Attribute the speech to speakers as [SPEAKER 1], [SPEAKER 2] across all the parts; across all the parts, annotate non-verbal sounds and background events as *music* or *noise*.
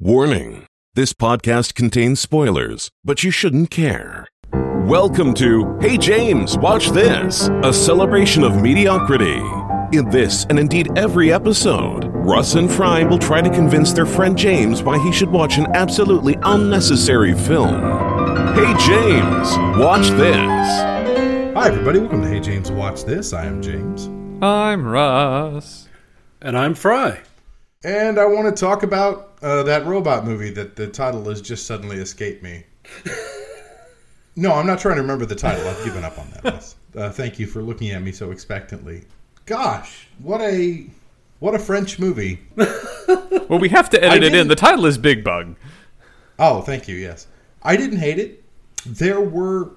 [SPEAKER 1] Warning this podcast contains spoilers, but you shouldn't care. Welcome to Hey James, Watch This, a celebration of mediocrity. In this, and indeed every episode, Russ and Fry will try to convince their friend James why he should watch an absolutely unnecessary film. Hey James, watch this.
[SPEAKER 2] Hi, everybody. Welcome to Hey James Watch This. I am James.
[SPEAKER 3] I'm Russ.
[SPEAKER 4] And I'm Fry.
[SPEAKER 2] And I want to talk about uh, that robot movie that the title has just suddenly escaped me. *laughs* no, I'm not trying to remember the title. I've given up on that. Russ. Uh, thank you for looking at me so expectantly. Gosh, what a what a French movie. *laughs*
[SPEAKER 3] Well, we have to edit it in. The title is Big Bug.
[SPEAKER 2] Oh, thank you. Yes, I didn't hate it. There were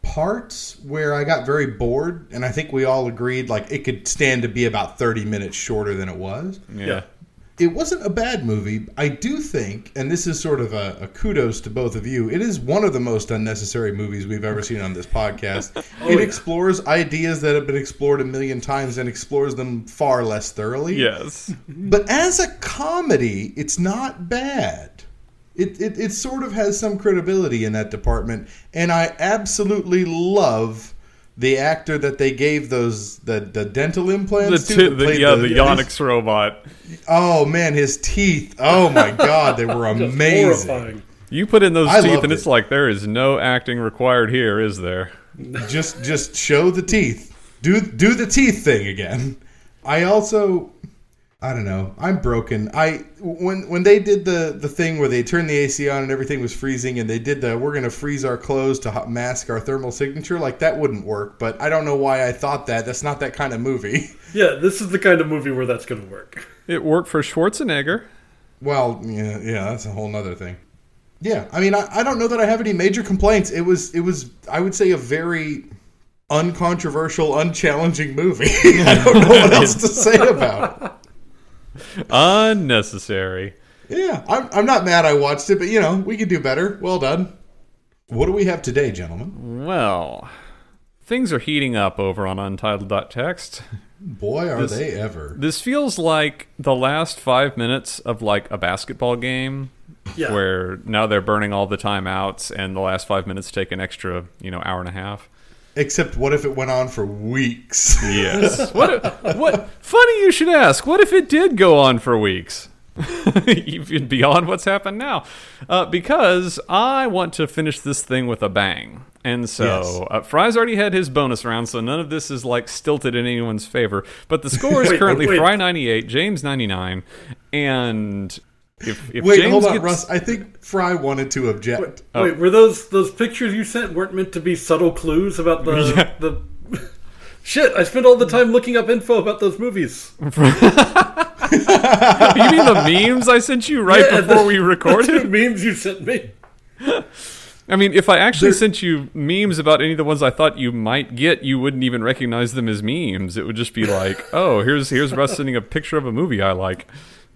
[SPEAKER 2] parts where I got very bored, and I think we all agreed like it could stand to be about 30 minutes shorter than it was.
[SPEAKER 3] Yeah.
[SPEAKER 2] It wasn't a bad movie. I do think, and this is sort of a, a kudos to both of you, it is one of the most unnecessary movies we've ever seen on this podcast. *laughs* it oh, explores ideas that have been explored a million times and explores them far less thoroughly.
[SPEAKER 3] Yes.
[SPEAKER 2] But as a comedy, it's not bad. It, it, it sort of has some credibility in that department, and I absolutely love the actor that they gave those the, the dental
[SPEAKER 3] The,
[SPEAKER 2] implants to.
[SPEAKER 3] t-
[SPEAKER 2] that
[SPEAKER 3] the, yeah, the Yonyx robot.
[SPEAKER 2] Oh man, his teeth! Oh my *laughs* god, they were amazing.
[SPEAKER 3] You put in those
[SPEAKER 2] I
[SPEAKER 3] teeth, and it's
[SPEAKER 2] it.
[SPEAKER 3] like there is no acting required here, is there?
[SPEAKER 2] Just just show the teeth. Do do the teeth thing again. I also I don't know. I'm broken. I when when they did the the thing where they turned the AC on and everything was freezing and they did the we're going to freeze our clothes to mask our thermal signature like that wouldn't work, but I don't know why I thought that. That's not that kind of movie. *laughs*
[SPEAKER 4] Yeah, this is the kind of movie where that's going to work.
[SPEAKER 3] It worked for Schwarzenegger.
[SPEAKER 2] Well, yeah, yeah, that's a whole nother thing. Yeah, I mean, I, I don't know that I have any major complaints. It was, it was, I would say, a very uncontroversial, unchallenging movie. *laughs* I don't know what else to say about it.
[SPEAKER 3] Unnecessary.
[SPEAKER 2] Yeah, I'm, I'm not mad I watched it, but you know, we could do better. Well done. What do we have today, gentlemen?
[SPEAKER 3] Well, things are heating up over on Untitled.txt.
[SPEAKER 2] Boy, are they ever.
[SPEAKER 3] This feels like the last five minutes of like a basketball game.
[SPEAKER 4] Yeah.
[SPEAKER 3] Where now they're burning all the timeouts, and the last five minutes take an extra, you know, hour and a half.
[SPEAKER 2] Except, what if it went on for weeks?
[SPEAKER 3] Yes. *laughs* what? What? Funny you should ask. What if it did go on for weeks? *laughs* Even beyond what's happened now, uh, because I want to finish this thing with a bang. And
[SPEAKER 2] Yes.
[SPEAKER 3] so uh, Fry's already had his bonus round, so none of this is like stilted in anyone's favor. But the score is *laughs*
[SPEAKER 4] Wait,
[SPEAKER 3] currently
[SPEAKER 4] wait.
[SPEAKER 3] Fry ninety eight, James ninety nine, and if, if
[SPEAKER 2] Wait,
[SPEAKER 3] James
[SPEAKER 2] hold on,
[SPEAKER 3] gets,
[SPEAKER 2] Russ. I think Fry wanted to object.
[SPEAKER 3] Oh.
[SPEAKER 4] Wait, were those those pictures you sent weren't meant to be subtle clues about the
[SPEAKER 3] Yeah.
[SPEAKER 4] the? *laughs* Shit! I spent all the time looking up info about those movies. *laughs* *laughs*
[SPEAKER 3] you mean the memes I sent you right
[SPEAKER 4] Yeah,
[SPEAKER 3] before
[SPEAKER 4] the-
[SPEAKER 3] we
[SPEAKER 4] The
[SPEAKER 3] recorded?
[SPEAKER 4] two memes you sent me.
[SPEAKER 3] I mean, if I actually sent you memes about any of the ones I thought you might get, you wouldn't even recognize them as memes. It would just be like, "Oh, here's here's Russ sending a picture of a movie I like."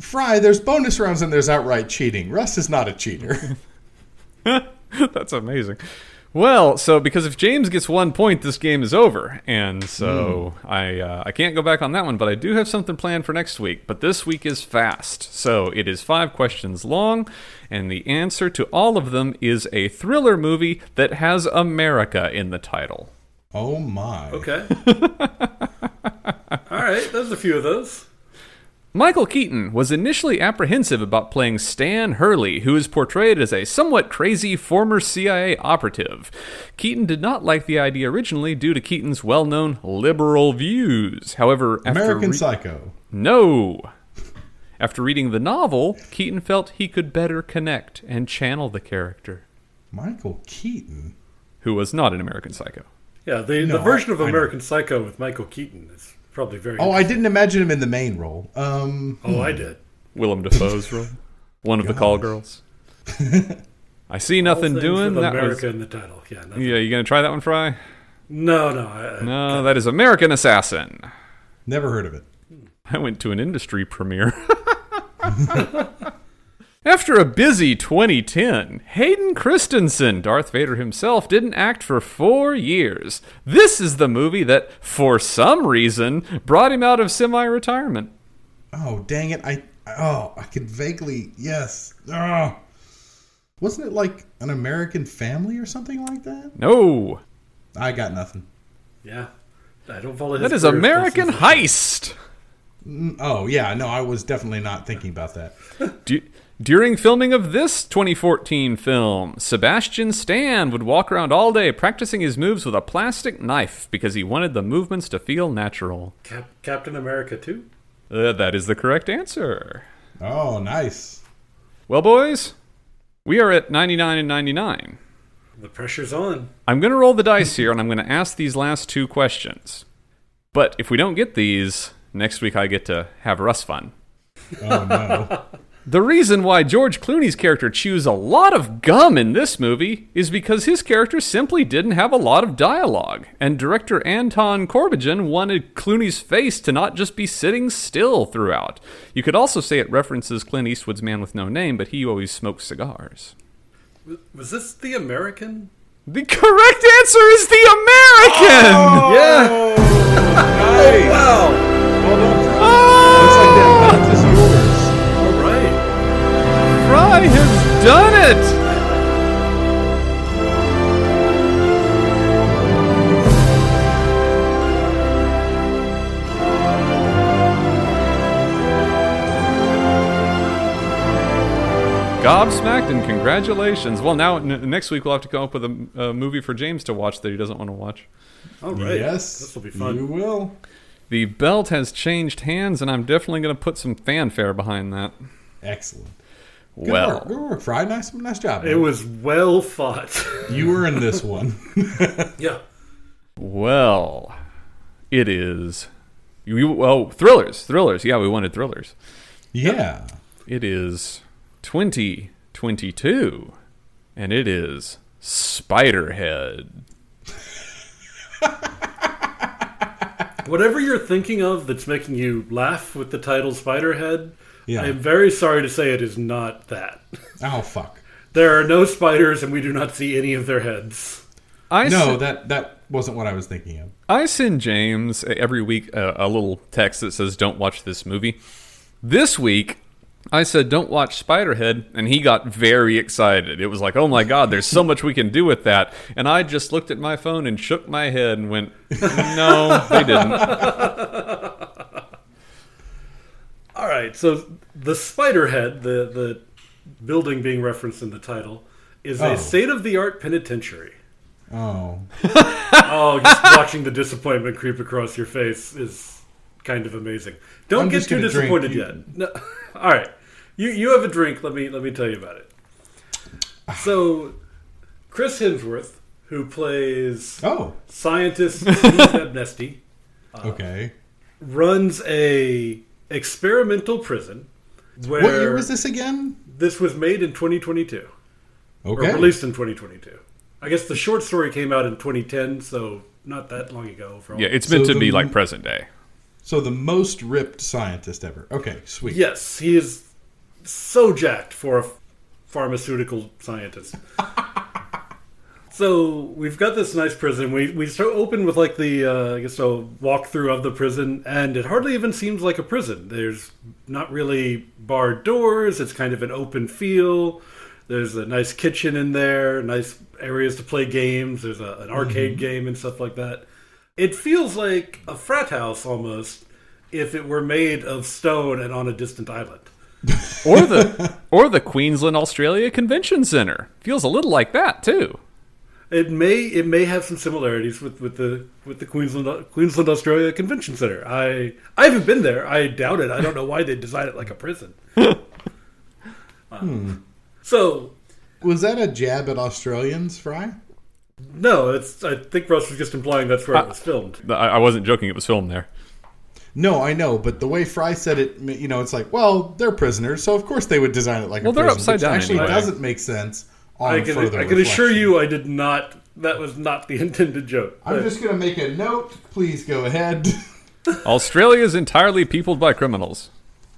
[SPEAKER 2] Fry, there's bonus rounds and there's outright cheating. Russ is not a cheater. *laughs* *laughs*
[SPEAKER 3] That's amazing. Well, so because if James gets one point, this game is over, and so I uh, I can't go back on that one. But I do have something planned for next week. But this week is fast, so it is five questions long, and the answer to all of them is a thriller movie that has America in the title.
[SPEAKER 2] oh my.
[SPEAKER 4] Okay. *laughs* all right, there's a few of those.
[SPEAKER 3] Michael Keaton was initially apprehensive about playing Stan Hurley, who is portrayed as a somewhat crazy former CIA operative. Keaton did not like the idea originally due to Keaton's well known liberal views. However, after
[SPEAKER 2] American
[SPEAKER 3] re-
[SPEAKER 2] Psycho.
[SPEAKER 3] No! After reading the novel, Keaton felt he could better connect and channel the character,
[SPEAKER 2] Michael Keaton.
[SPEAKER 3] who was not an American Psycho.
[SPEAKER 4] Yeah, the,
[SPEAKER 2] No,
[SPEAKER 4] the version
[SPEAKER 2] I-
[SPEAKER 4] of American Psycho with Michael Keaton is probably very.
[SPEAKER 2] Oh, I didn't imagine him in the main role. Um,
[SPEAKER 4] oh, I did.
[SPEAKER 3] Willem Dafoe's role. One of the call girls. I see nothing doing.
[SPEAKER 4] with
[SPEAKER 3] That
[SPEAKER 4] America
[SPEAKER 3] was,
[SPEAKER 4] in the title. Yeah. nothing.
[SPEAKER 3] yeah, you gonna try that one, Fry?
[SPEAKER 4] No, no. I, I-
[SPEAKER 3] No, that is American Assassin.
[SPEAKER 2] never heard of it.
[SPEAKER 3] I went to an industry premiere. *laughs* *laughs* After a busy 2010, Hayden Christensen, Darth Vader himself, didn't act for four years. This is the movie that, for some reason, brought him out of semi retirement.
[SPEAKER 2] Oh, dang it. I Oh, I could vaguely yes. Oh. Wasn't it like an American family or something like that?
[SPEAKER 3] No,
[SPEAKER 2] I got nothing.
[SPEAKER 4] Yeah. I don't follow his
[SPEAKER 3] that is American Heist.
[SPEAKER 2] Mm, Oh yeah, no, I was definitely not thinking about that.
[SPEAKER 3] Du- During filming of this 2014 film, Sebastian Stan would walk around all day practicing his moves with a plastic knife because he wanted the movements to feel natural.
[SPEAKER 4] Cap- Captain America 2?
[SPEAKER 3] Uh, that is the correct answer.
[SPEAKER 2] Oh, nice.
[SPEAKER 3] Well, boys, we are at 99 and 99.
[SPEAKER 4] The pressure's on.
[SPEAKER 3] I'm going to roll the dice here and I'm going to ask these last two questions. But if we don't get these, next week I get to have Russ fun.
[SPEAKER 2] Oh no. *laughs*
[SPEAKER 3] The reason why George Clooney's character chews a lot of gum in this movie is because his character simply didn't have a lot of dialogue, and director Anton Corbijn wanted Clooney's face to not just be sitting still throughout. You could also say it references Clint Eastwood's Man with No Name, but he always smokes cigars.
[SPEAKER 4] Was this the American?
[SPEAKER 3] The correct answer is the American! Oh!
[SPEAKER 4] Yeah. *laughs*
[SPEAKER 2] nice.
[SPEAKER 4] Wow.
[SPEAKER 2] Well done, Fry
[SPEAKER 3] has done it! Gobsmacked and congratulations. Well, now n- next week we'll have to come up with a, a movie for James to watch that he doesn't want to watch.
[SPEAKER 4] All right.
[SPEAKER 2] Yes,
[SPEAKER 4] This will be fun.
[SPEAKER 2] You will.
[SPEAKER 3] The belt has changed hands, and I'm definitely going to put some fanfare behind that.
[SPEAKER 2] Excellent. Good
[SPEAKER 3] well,
[SPEAKER 2] work. Good work, Fry. Nice, nice job.
[SPEAKER 4] It was well fought. *laughs*
[SPEAKER 2] You were in this one. *laughs*
[SPEAKER 4] yeah.
[SPEAKER 3] Well, it is. You, oh, thrillers, thrillers. Yeah, we wanted thrillers.
[SPEAKER 2] yeah.
[SPEAKER 3] It is 2022, and it is Spiderhead. *laughs*
[SPEAKER 4] Whatever you're thinking of that's making you laugh with the title Spiderhead,
[SPEAKER 2] Yeah.
[SPEAKER 4] I'm very sorry to say it is not that.
[SPEAKER 2] Oh fuck.
[SPEAKER 4] There are no spiders, and we do not see any of their heads.
[SPEAKER 3] I
[SPEAKER 2] No,
[SPEAKER 3] sen-
[SPEAKER 2] that that wasn't what I was thinking of.
[SPEAKER 3] I send James every week a, a little text that says, "Don't watch this movie." This week, I said, "Don't watch Spiderhead," and he got very excited. It was like, "Oh my God, there's so much we can do with that!" And I just looked at my phone and shook my head and went, "No, they didn't." *laughs*
[SPEAKER 4] All right, so the Spiderhead, the the building being referenced in the title, is
[SPEAKER 2] Oh.
[SPEAKER 4] a state of the art penitentiary.
[SPEAKER 2] Oh. *laughs*
[SPEAKER 4] Oh, just watching the disappointment creep across your face is kind of amazing. Don't
[SPEAKER 2] I'm
[SPEAKER 4] get too
[SPEAKER 2] drink.
[SPEAKER 4] disappointed yet. No. *laughs* All right, you you have a drink. Let me let me tell you about it. So, Chris Hemsworth, who plays
[SPEAKER 2] Oh.
[SPEAKER 4] scientist *laughs* Steve Abnesti, uh,
[SPEAKER 2] Okay.
[SPEAKER 4] runs a experimental prison. Where
[SPEAKER 2] What year was this again?
[SPEAKER 4] This was made in 2022, or released in 2022. I guess the short story came out in 2010, so not that long ago. For
[SPEAKER 3] Yeah, it's meant
[SPEAKER 2] So
[SPEAKER 3] to be
[SPEAKER 2] the-
[SPEAKER 3] like present day.
[SPEAKER 2] So the most ripped scientist ever. Okay, sweet.
[SPEAKER 4] Yes, he is so jacked for a pharmaceutical scientist. *laughs* so we've got this nice prison. We we start open with like the uh, I guess a walkthrough of the prison, and it hardly even seems like a prison. There's not really barred doors. It's kind of an open feel. There's a nice kitchen in there, nice areas to play games. There's a, an arcade game and stuff like that. It feels like a frat house almost if it were made of stone and on a distant island. *laughs*
[SPEAKER 3] Or the or the Queensland Australia Convention Center feels a little like that too.
[SPEAKER 4] It may it may have some similarities with, with the with the Queensland Queensland Australia Convention Center. I I haven't been there. I doubt it. I don't know why they designed it like a prison. Um, *laughs* So
[SPEAKER 2] Was that a jab at Australians, Fry?
[SPEAKER 4] no, it's I think Russ was just implying that's where
[SPEAKER 3] Uh,
[SPEAKER 4] it was filmed.
[SPEAKER 3] I, I wasn't joking; it was filmed there.
[SPEAKER 2] No, I know, but the way Fry said it, you know, it's like, well, they're prisoners, so of course they would design it like
[SPEAKER 3] Well,
[SPEAKER 2] a
[SPEAKER 3] they're
[SPEAKER 2] prison.
[SPEAKER 3] upside
[SPEAKER 2] which
[SPEAKER 3] down
[SPEAKER 2] Actually,
[SPEAKER 3] anyway.
[SPEAKER 2] doesn't make sense. On
[SPEAKER 4] I can
[SPEAKER 2] further
[SPEAKER 4] I can assure you I did not. That was not the *laughs* intended joke.
[SPEAKER 2] I'm just gonna make a note. Please go ahead. *laughs*
[SPEAKER 3] Australia is entirely peopled by criminals.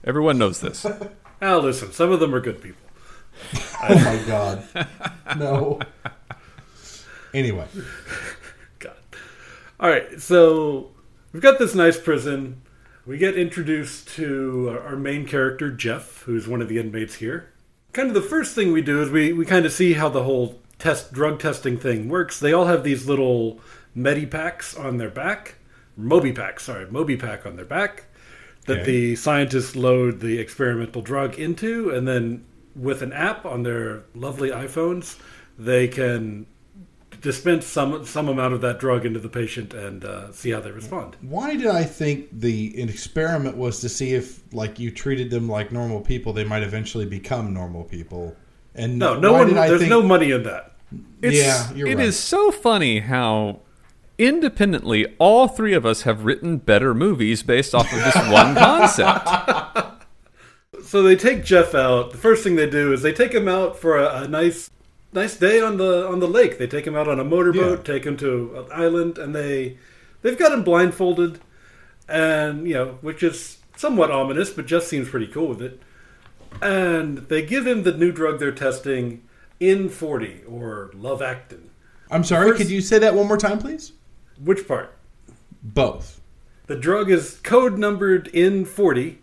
[SPEAKER 3] Everyone knows this.
[SPEAKER 4] Now, *laughs* ah, listen, some of them are good people.
[SPEAKER 2] oh my god, no. Anyway,
[SPEAKER 4] God. All right, so we've got this nice prison. we get introduced to our main character, Jeff, who's one of the inmates here. Kind of the first thing we do is we, we kind of see how the whole test drug testing thing works. They all have these little medipacks on their back, Moby packs, sorry, Moby pack on their back that
[SPEAKER 2] Okay.
[SPEAKER 4] the scientists load the experimental drug into, and then with an app on their lovely iPhones, they can dispense some some amount of that drug into the patient and uh, see how they respond.
[SPEAKER 2] Why did I think the experiment was to see if, like, you treated them like normal people, they might eventually become normal people? And
[SPEAKER 4] No, no one. There's
[SPEAKER 2] think-
[SPEAKER 4] no money in that.
[SPEAKER 3] It's,
[SPEAKER 2] Yeah, you're
[SPEAKER 3] it
[SPEAKER 2] right.
[SPEAKER 3] is so funny how independently all three of us have written better movies based off of this one *laughs* concept.
[SPEAKER 4] So they take Jeff out. The first thing they do is they take him out for a, a nice, nice day on the on the lake. They take him out on a motorboat,
[SPEAKER 2] Yeah.
[SPEAKER 4] take him to an island, and they they've got him blindfolded, and you know, which is somewhat ominous, but just seems pretty cool with it. And they give him the new drug they're testing in forty or Luvactin.
[SPEAKER 2] I'm sorry,
[SPEAKER 4] First-
[SPEAKER 2] could you say that one more time, please?
[SPEAKER 4] Which part?
[SPEAKER 2] Both.
[SPEAKER 4] The drug is code numbered in forty.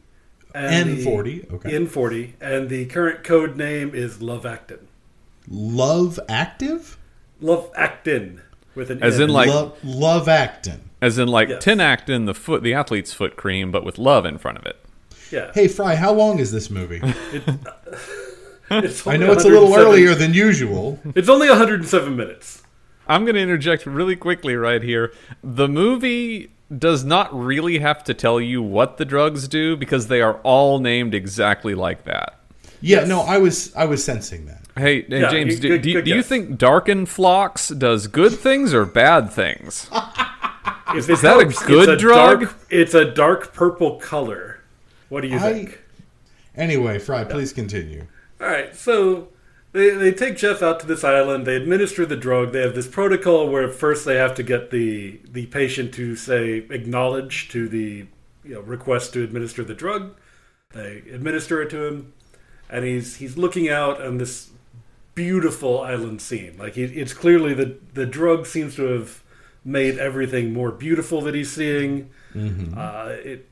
[SPEAKER 4] and
[SPEAKER 2] N40, okay.
[SPEAKER 4] In forty, and the current code name is Luvactin.
[SPEAKER 2] Love Active?
[SPEAKER 4] Luvactin with an
[SPEAKER 3] As
[SPEAKER 4] N.
[SPEAKER 3] in, like-
[SPEAKER 2] Love, love Actin.
[SPEAKER 3] As in, like
[SPEAKER 4] Yes.
[SPEAKER 3] Tinactin, the foot, the athlete's foot cream, but with love in front of it.
[SPEAKER 4] yeah.
[SPEAKER 2] Hey, Fry, how long is this movie? *laughs* *laughs*
[SPEAKER 4] It's
[SPEAKER 2] I know it's a little earlier than usual.
[SPEAKER 4] It's only 107 minutes.
[SPEAKER 3] I'm going to interject really quickly right here. The movie does not really have to tell you what the drugs do because they are all named exactly like that.
[SPEAKER 2] Yeah, no, I was I was sensing that.
[SPEAKER 3] Hey, hey
[SPEAKER 4] Yeah,
[SPEAKER 3] James,
[SPEAKER 4] good-
[SPEAKER 3] do,
[SPEAKER 4] good-
[SPEAKER 3] do,
[SPEAKER 4] good
[SPEAKER 3] do you
[SPEAKER 4] guess.
[SPEAKER 3] think Darkenfloxx does good things or bad things? *laughs*
[SPEAKER 4] Is, it
[SPEAKER 3] that a good
[SPEAKER 4] it's
[SPEAKER 3] drug?
[SPEAKER 4] Dark, it's a dark purple color. What do you
[SPEAKER 2] I
[SPEAKER 4] think?
[SPEAKER 2] Anyway, Fry, please continue.
[SPEAKER 4] All right, so they, they take Jeff out to this island. They administer the drug. They have this protocol where first they have to get the the patient to say acknowledge to the you know, request to administer the drug. They administer it to him, and he's he's looking out on this beautiful island scene. Like he, it's clearly the the drug seems to have made everything more beautiful that he's seeing. Uh, it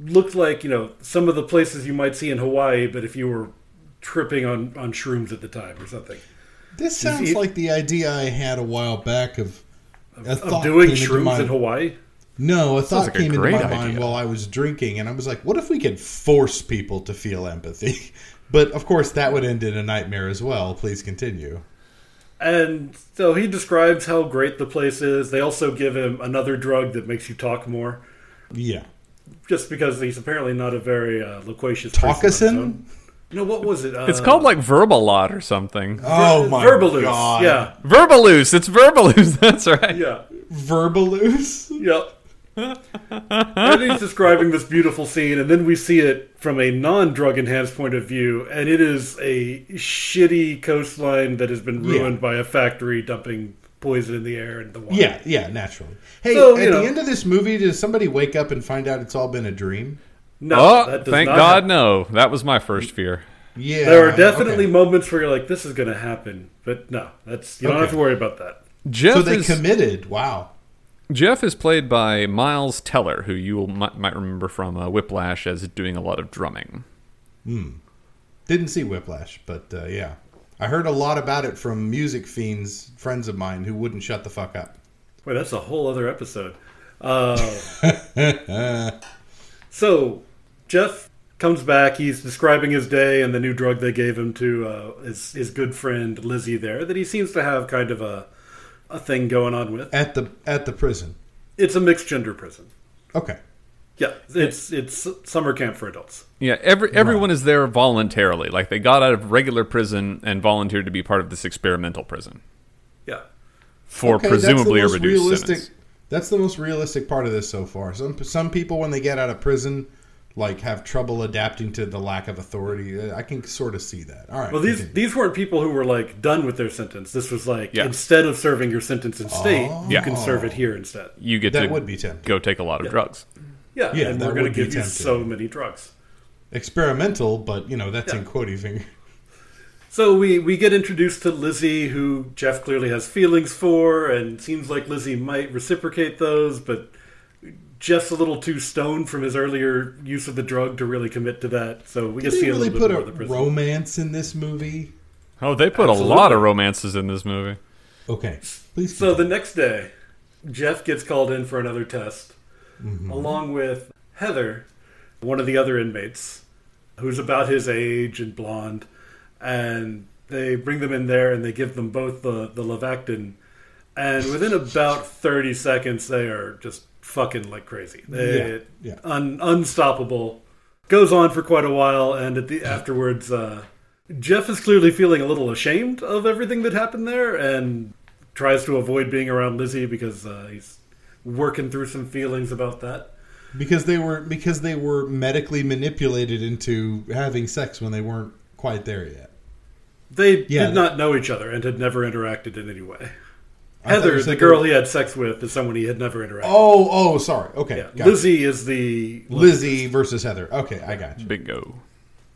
[SPEAKER 4] looked like you know some of the places you might see in Hawaii, but if you were tripping on on shrooms at the time or something.
[SPEAKER 2] This sounds
[SPEAKER 4] he-
[SPEAKER 2] like the idea I had a while back of a
[SPEAKER 4] Of doing shrooms
[SPEAKER 2] my-
[SPEAKER 4] in Hawaii.
[SPEAKER 2] No, a thought
[SPEAKER 3] like a
[SPEAKER 2] came into
[SPEAKER 3] great
[SPEAKER 2] my mind while I was drinking, and I was like, "What if we could force people to feel empathy?" *laughs* But of course, that would end in a nightmare as well. Please continue.
[SPEAKER 4] And so he describes how great the place is. They also give him another drug that makes you talk more,
[SPEAKER 2] Yeah,
[SPEAKER 4] just because he's apparently not a very uh, loquacious person.
[SPEAKER 2] Talkasin.
[SPEAKER 4] No, what was it? Uh,
[SPEAKER 3] It's called like Verbalot or something.
[SPEAKER 2] Oh my
[SPEAKER 4] Verbaluce.
[SPEAKER 2] god!
[SPEAKER 4] Yeah,
[SPEAKER 3] Verbaluce. It's Verbaluce. *laughs* That's right.
[SPEAKER 4] yeah.
[SPEAKER 2] Verbaluce.
[SPEAKER 4] Yep. *laughs* and he's describing this beautiful scene, and then we see it from a non-drug enhanced point of view, and it is a shitty coastline that has been
[SPEAKER 2] Yeah.
[SPEAKER 4] ruined by a factory dumping poison in the air and the water.
[SPEAKER 2] Yeah, yeah, naturally. Hey,
[SPEAKER 4] So,
[SPEAKER 2] at
[SPEAKER 4] you
[SPEAKER 2] the end of this movie, does somebody wake up and find out it's all been a dream?
[SPEAKER 4] No,
[SPEAKER 3] oh,
[SPEAKER 4] that does
[SPEAKER 3] thank
[SPEAKER 4] not
[SPEAKER 3] God,
[SPEAKER 4] happen.
[SPEAKER 3] no. That was my first fear.
[SPEAKER 2] Yeah,
[SPEAKER 4] There are definitely
[SPEAKER 2] okay.
[SPEAKER 4] moments where you're like, "This is going to happen," but no, that's you don't have to worry about that.
[SPEAKER 3] Jeff
[SPEAKER 2] So they
[SPEAKER 3] is
[SPEAKER 2] committed. Wow.
[SPEAKER 3] Jeff is played by Miles Teller, who you will, might, might remember from uh, Whiplash as doing a lot of drumming.
[SPEAKER 2] Didn't see Whiplash, but uh, yeah, I heard a lot about it from music fiends, friends of mine who wouldn't shut the fuck up.
[SPEAKER 4] Wait, that's a whole other episode. Uh, *laughs* so Jeff comes back. He's describing his day and the new drug they gave him to uh, his his good friend Lizzie there. That he seems to have kind of a a thing going on with.
[SPEAKER 2] At the at the prison.
[SPEAKER 4] It's a mixed gender prison.
[SPEAKER 2] Okay.
[SPEAKER 4] Yeah, it's it's summer camp for adults.
[SPEAKER 3] Yeah, every everyone is there voluntarily. Like they got out of regular prison and volunteered to be part of this experimental prison
[SPEAKER 4] Yeah.
[SPEAKER 3] for
[SPEAKER 2] Okay, that's the
[SPEAKER 3] presumably a reduced
[SPEAKER 2] realistic.
[SPEAKER 3] sentence.
[SPEAKER 2] That's the most realistic part of this so far. Some some people when they get out of prison, like have trouble adapting to the lack of authority. I can sort of see that. All right.
[SPEAKER 4] Well, these
[SPEAKER 2] continue.
[SPEAKER 4] these weren't people who were like done with their sentence. This was like
[SPEAKER 3] Yeah.
[SPEAKER 4] instead of serving your sentence in state, you
[SPEAKER 3] Yeah.
[SPEAKER 4] can serve it here instead.
[SPEAKER 3] You get
[SPEAKER 2] that
[SPEAKER 3] to
[SPEAKER 2] would be tempting.
[SPEAKER 3] go take a lot of drugs.
[SPEAKER 4] Yeah,
[SPEAKER 2] Yeah,
[SPEAKER 4] and
[SPEAKER 2] that
[SPEAKER 4] we're going to
[SPEAKER 2] be
[SPEAKER 4] give you so many drugs.
[SPEAKER 2] Experimental, but you know that's
[SPEAKER 4] Yeah.
[SPEAKER 2] in quoting finger.
[SPEAKER 4] So we we get introduced to Lizzie, who Jeff clearly has feelings for, and seems like Lizzie might reciprocate those, but Jeff's a little too stoned from his earlier use of the drug to really commit to that. So we
[SPEAKER 2] Did
[SPEAKER 4] just
[SPEAKER 2] they
[SPEAKER 4] see a
[SPEAKER 2] really
[SPEAKER 4] little
[SPEAKER 2] put
[SPEAKER 4] bit more
[SPEAKER 2] a
[SPEAKER 4] of the prison.
[SPEAKER 2] romance in this movie?
[SPEAKER 3] Oh, they put a lot of romances in this movie.
[SPEAKER 2] Okay, please.
[SPEAKER 4] So the next day, Jeff gets called in for another test,
[SPEAKER 2] Mm-hmm.
[SPEAKER 4] along with Heather, one of the other inmates, who's about his age and blonde. And they bring them in there and they give them both the, the Luvactin. And within about 30 seconds, they are just fucking like crazy. They,
[SPEAKER 2] Yeah, yeah.
[SPEAKER 4] Un, unstoppable. Goes on for quite a while, and at the afterwards, uh, Jeff is clearly feeling a little ashamed of everything that happened there, and tries to avoid being around Lizzie because uh, he's working through some feelings about that.
[SPEAKER 2] because they were because they were medically manipulated into having sex when they weren't quite there yet.
[SPEAKER 4] They
[SPEAKER 2] Yeah,
[SPEAKER 4] did not know each other and had never interacted in any way.
[SPEAKER 2] I
[SPEAKER 4] Heather, the girl he had sex with, is someone he had never interacted.
[SPEAKER 2] Oh, oh, sorry. Okay,
[SPEAKER 4] yeah.
[SPEAKER 2] got.
[SPEAKER 4] Lizzie is the
[SPEAKER 2] Lizzie versus Heather. Okay, I got you.
[SPEAKER 3] Bingo.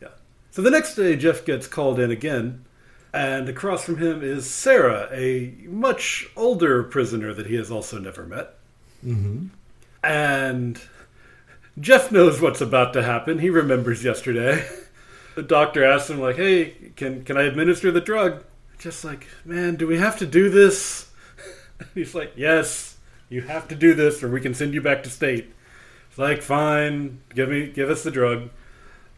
[SPEAKER 4] Yeah. So the next day, Jeff gets called in again, and across from him is Sarah, a much older prisoner that he has also never met. Mm-hmm. And Jeff knows what's about to happen. He remembers yesterday. *laughs* The doctor asks him, like, "Hey, can can I administer the drug?" Just like, man, do we have to do this? *laughs* He's like, "Yes, you have to do this, or we can send you back to state." It's like, fine, give me give us the drug.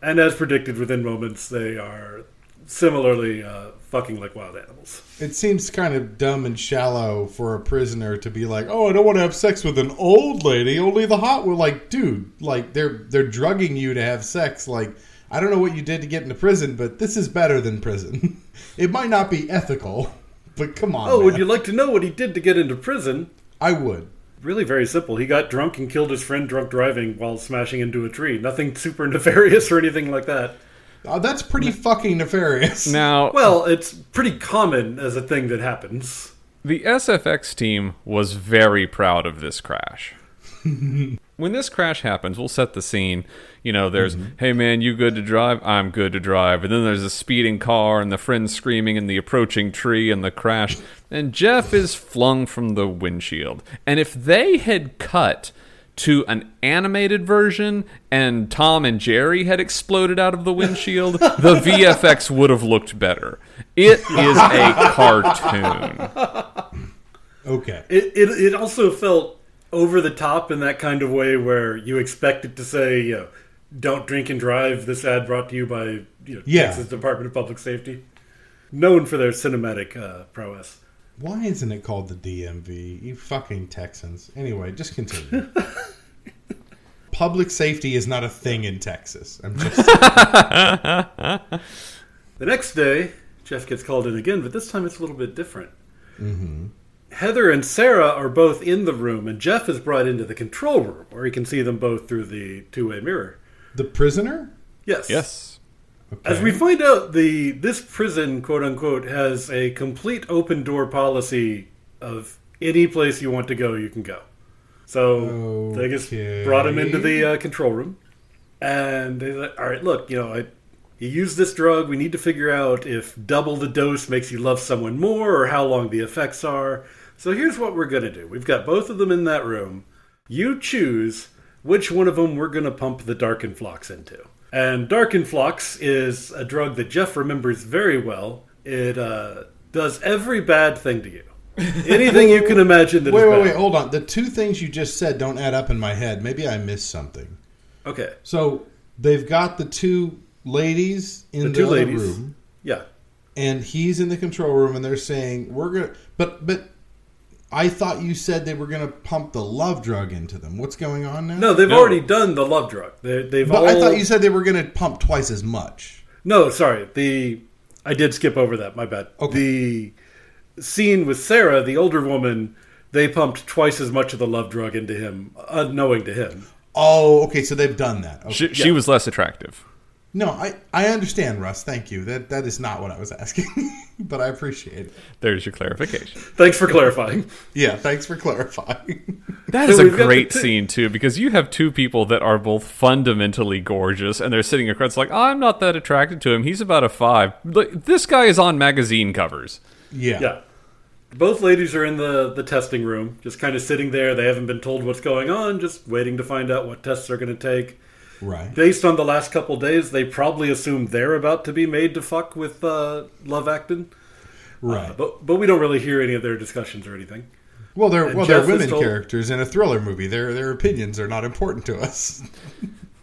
[SPEAKER 4] And as predicted, within moments, they are similarly uh, fucking like wild animals.
[SPEAKER 2] It seems kind of dumb and shallow for a prisoner to be like, "Oh, I don't want to have sex with an old lady. Only the hot one." Like, dude, like they're they're drugging you to have sex. Like, I don't know what you did to get into prison, but this is better than prison. *laughs* it might not be ethical, but come on.
[SPEAKER 4] Oh, would you like to know what he did to get into prison?
[SPEAKER 2] I would.
[SPEAKER 4] Really very simple. He got drunk and killed his friend drunk driving while smashing into a tree. Nothing super *laughs* nefarious or anything like that.
[SPEAKER 2] Oh, that's pretty fucking nefarious. *laughs*
[SPEAKER 3] Now,
[SPEAKER 4] Well, it's pretty common as a thing that happens.
[SPEAKER 3] The SFX team was very proud of this crash. *laughs* when this crash happens, we'll set the scene. You know, there's, mm-hmm. hey man, you good to drive? I'm good to drive. And then there's a speeding car and the friend screaming and the approaching tree and the crash. And Jeff is flung from the windshield. And if they had cut to an animated version and Tom and Jerry had exploded out of the windshield, *laughs* the VFX would have looked better. It is a *laughs* cartoon.
[SPEAKER 2] Okay.
[SPEAKER 4] It, it it also felt over the top in that kind of way where you expect it to say, you know, don't drink and drive. This ad brought to you by you know,
[SPEAKER 2] Yeah.
[SPEAKER 4] Texas Department of Public Safety, known for their cinematic uh, prowess.
[SPEAKER 2] Why isn't it called the DMV? You fucking Texans. Anyway, just continue. *laughs* Public safety is not a thing in Texas. I'm just *laughs*
[SPEAKER 4] The next day, Jeff gets called in again, but this time it's a little bit different. Heather and Sarah are both in the room, and Jeff is brought into the control room where he can see them both through the two-way mirror.
[SPEAKER 2] the prisoner.
[SPEAKER 4] Yes.
[SPEAKER 3] Yes.
[SPEAKER 4] As we find out, the this prison, quote unquote, has a complete open door policy of any place you want to go, you can go. So they just brought him into the uh, control room, and they like, all right, look, you know, I, you use this drug. We need to figure out if double the dose makes you love someone more, or how long the effects are. So here's what we're gonna do. We've got both of them in that room. You choose which one of them we're gonna pump the Darkenfloxx into. And Darkenfloxx is a drug that Jeff remembers very well. It uh, does every bad thing to you. *laughs* Anything you can imagine that
[SPEAKER 2] Wait, wait, wait. Hold on. The two things you just said don't add up in my head. Maybe I missed something.
[SPEAKER 4] Okay.
[SPEAKER 2] So they've got the two ladies in
[SPEAKER 4] The
[SPEAKER 2] the,
[SPEAKER 4] two ladies.
[SPEAKER 2] room,
[SPEAKER 4] Yeah.
[SPEAKER 2] and he's in the control room, and they're saying we're gonna. But but I thought you said they were gonna pump the love drug into them. What's going on now?
[SPEAKER 4] No, they've
[SPEAKER 3] No.
[SPEAKER 4] already done the love drug. They, they've
[SPEAKER 2] But
[SPEAKER 4] all.
[SPEAKER 2] I thought you said they were gonna pump twice as much.
[SPEAKER 4] No, sorry. The I did skip over that. My bad.
[SPEAKER 2] Okay.
[SPEAKER 4] The scene with Sarah, the older woman, they pumped twice as much of the love drug into him, uh, unknowing to him.
[SPEAKER 2] Oh, okay. So they've done that. Okay.
[SPEAKER 3] She, she was less attractive.
[SPEAKER 2] No, I, I understand, Russ. Thank you. That that is not what I was asking, *laughs* but I appreciate it.
[SPEAKER 3] There's your clarification.
[SPEAKER 4] Thanks for clarifying.
[SPEAKER 2] Yeah, thanks for clarifying. *laughs*
[SPEAKER 3] That
[SPEAKER 4] So
[SPEAKER 3] is a
[SPEAKER 4] we've got
[SPEAKER 3] great
[SPEAKER 4] two-
[SPEAKER 3] scene too, because you have two people that are both fundamentally gorgeous, and they're sitting across like, I'm not that attracted to him. He's about a five. This guy is on magazine covers.
[SPEAKER 2] yeah.
[SPEAKER 4] Yeah. Both ladies are in the, the testing room, just kind of sitting there. They haven't been told what's going on, just waiting to find out what tests they're going to take.
[SPEAKER 2] Right.
[SPEAKER 4] Based on the last couple days, they probably assume they're about to be made to fuck with uh, Love Acton.
[SPEAKER 2] Right.
[SPEAKER 4] Uh, but but we don't really hear any of their discussions or anything.
[SPEAKER 2] well, they're
[SPEAKER 4] and
[SPEAKER 2] well, they're women
[SPEAKER 4] told-
[SPEAKER 2] characters in a thriller movie. Their their opinions are not important to us. *laughs*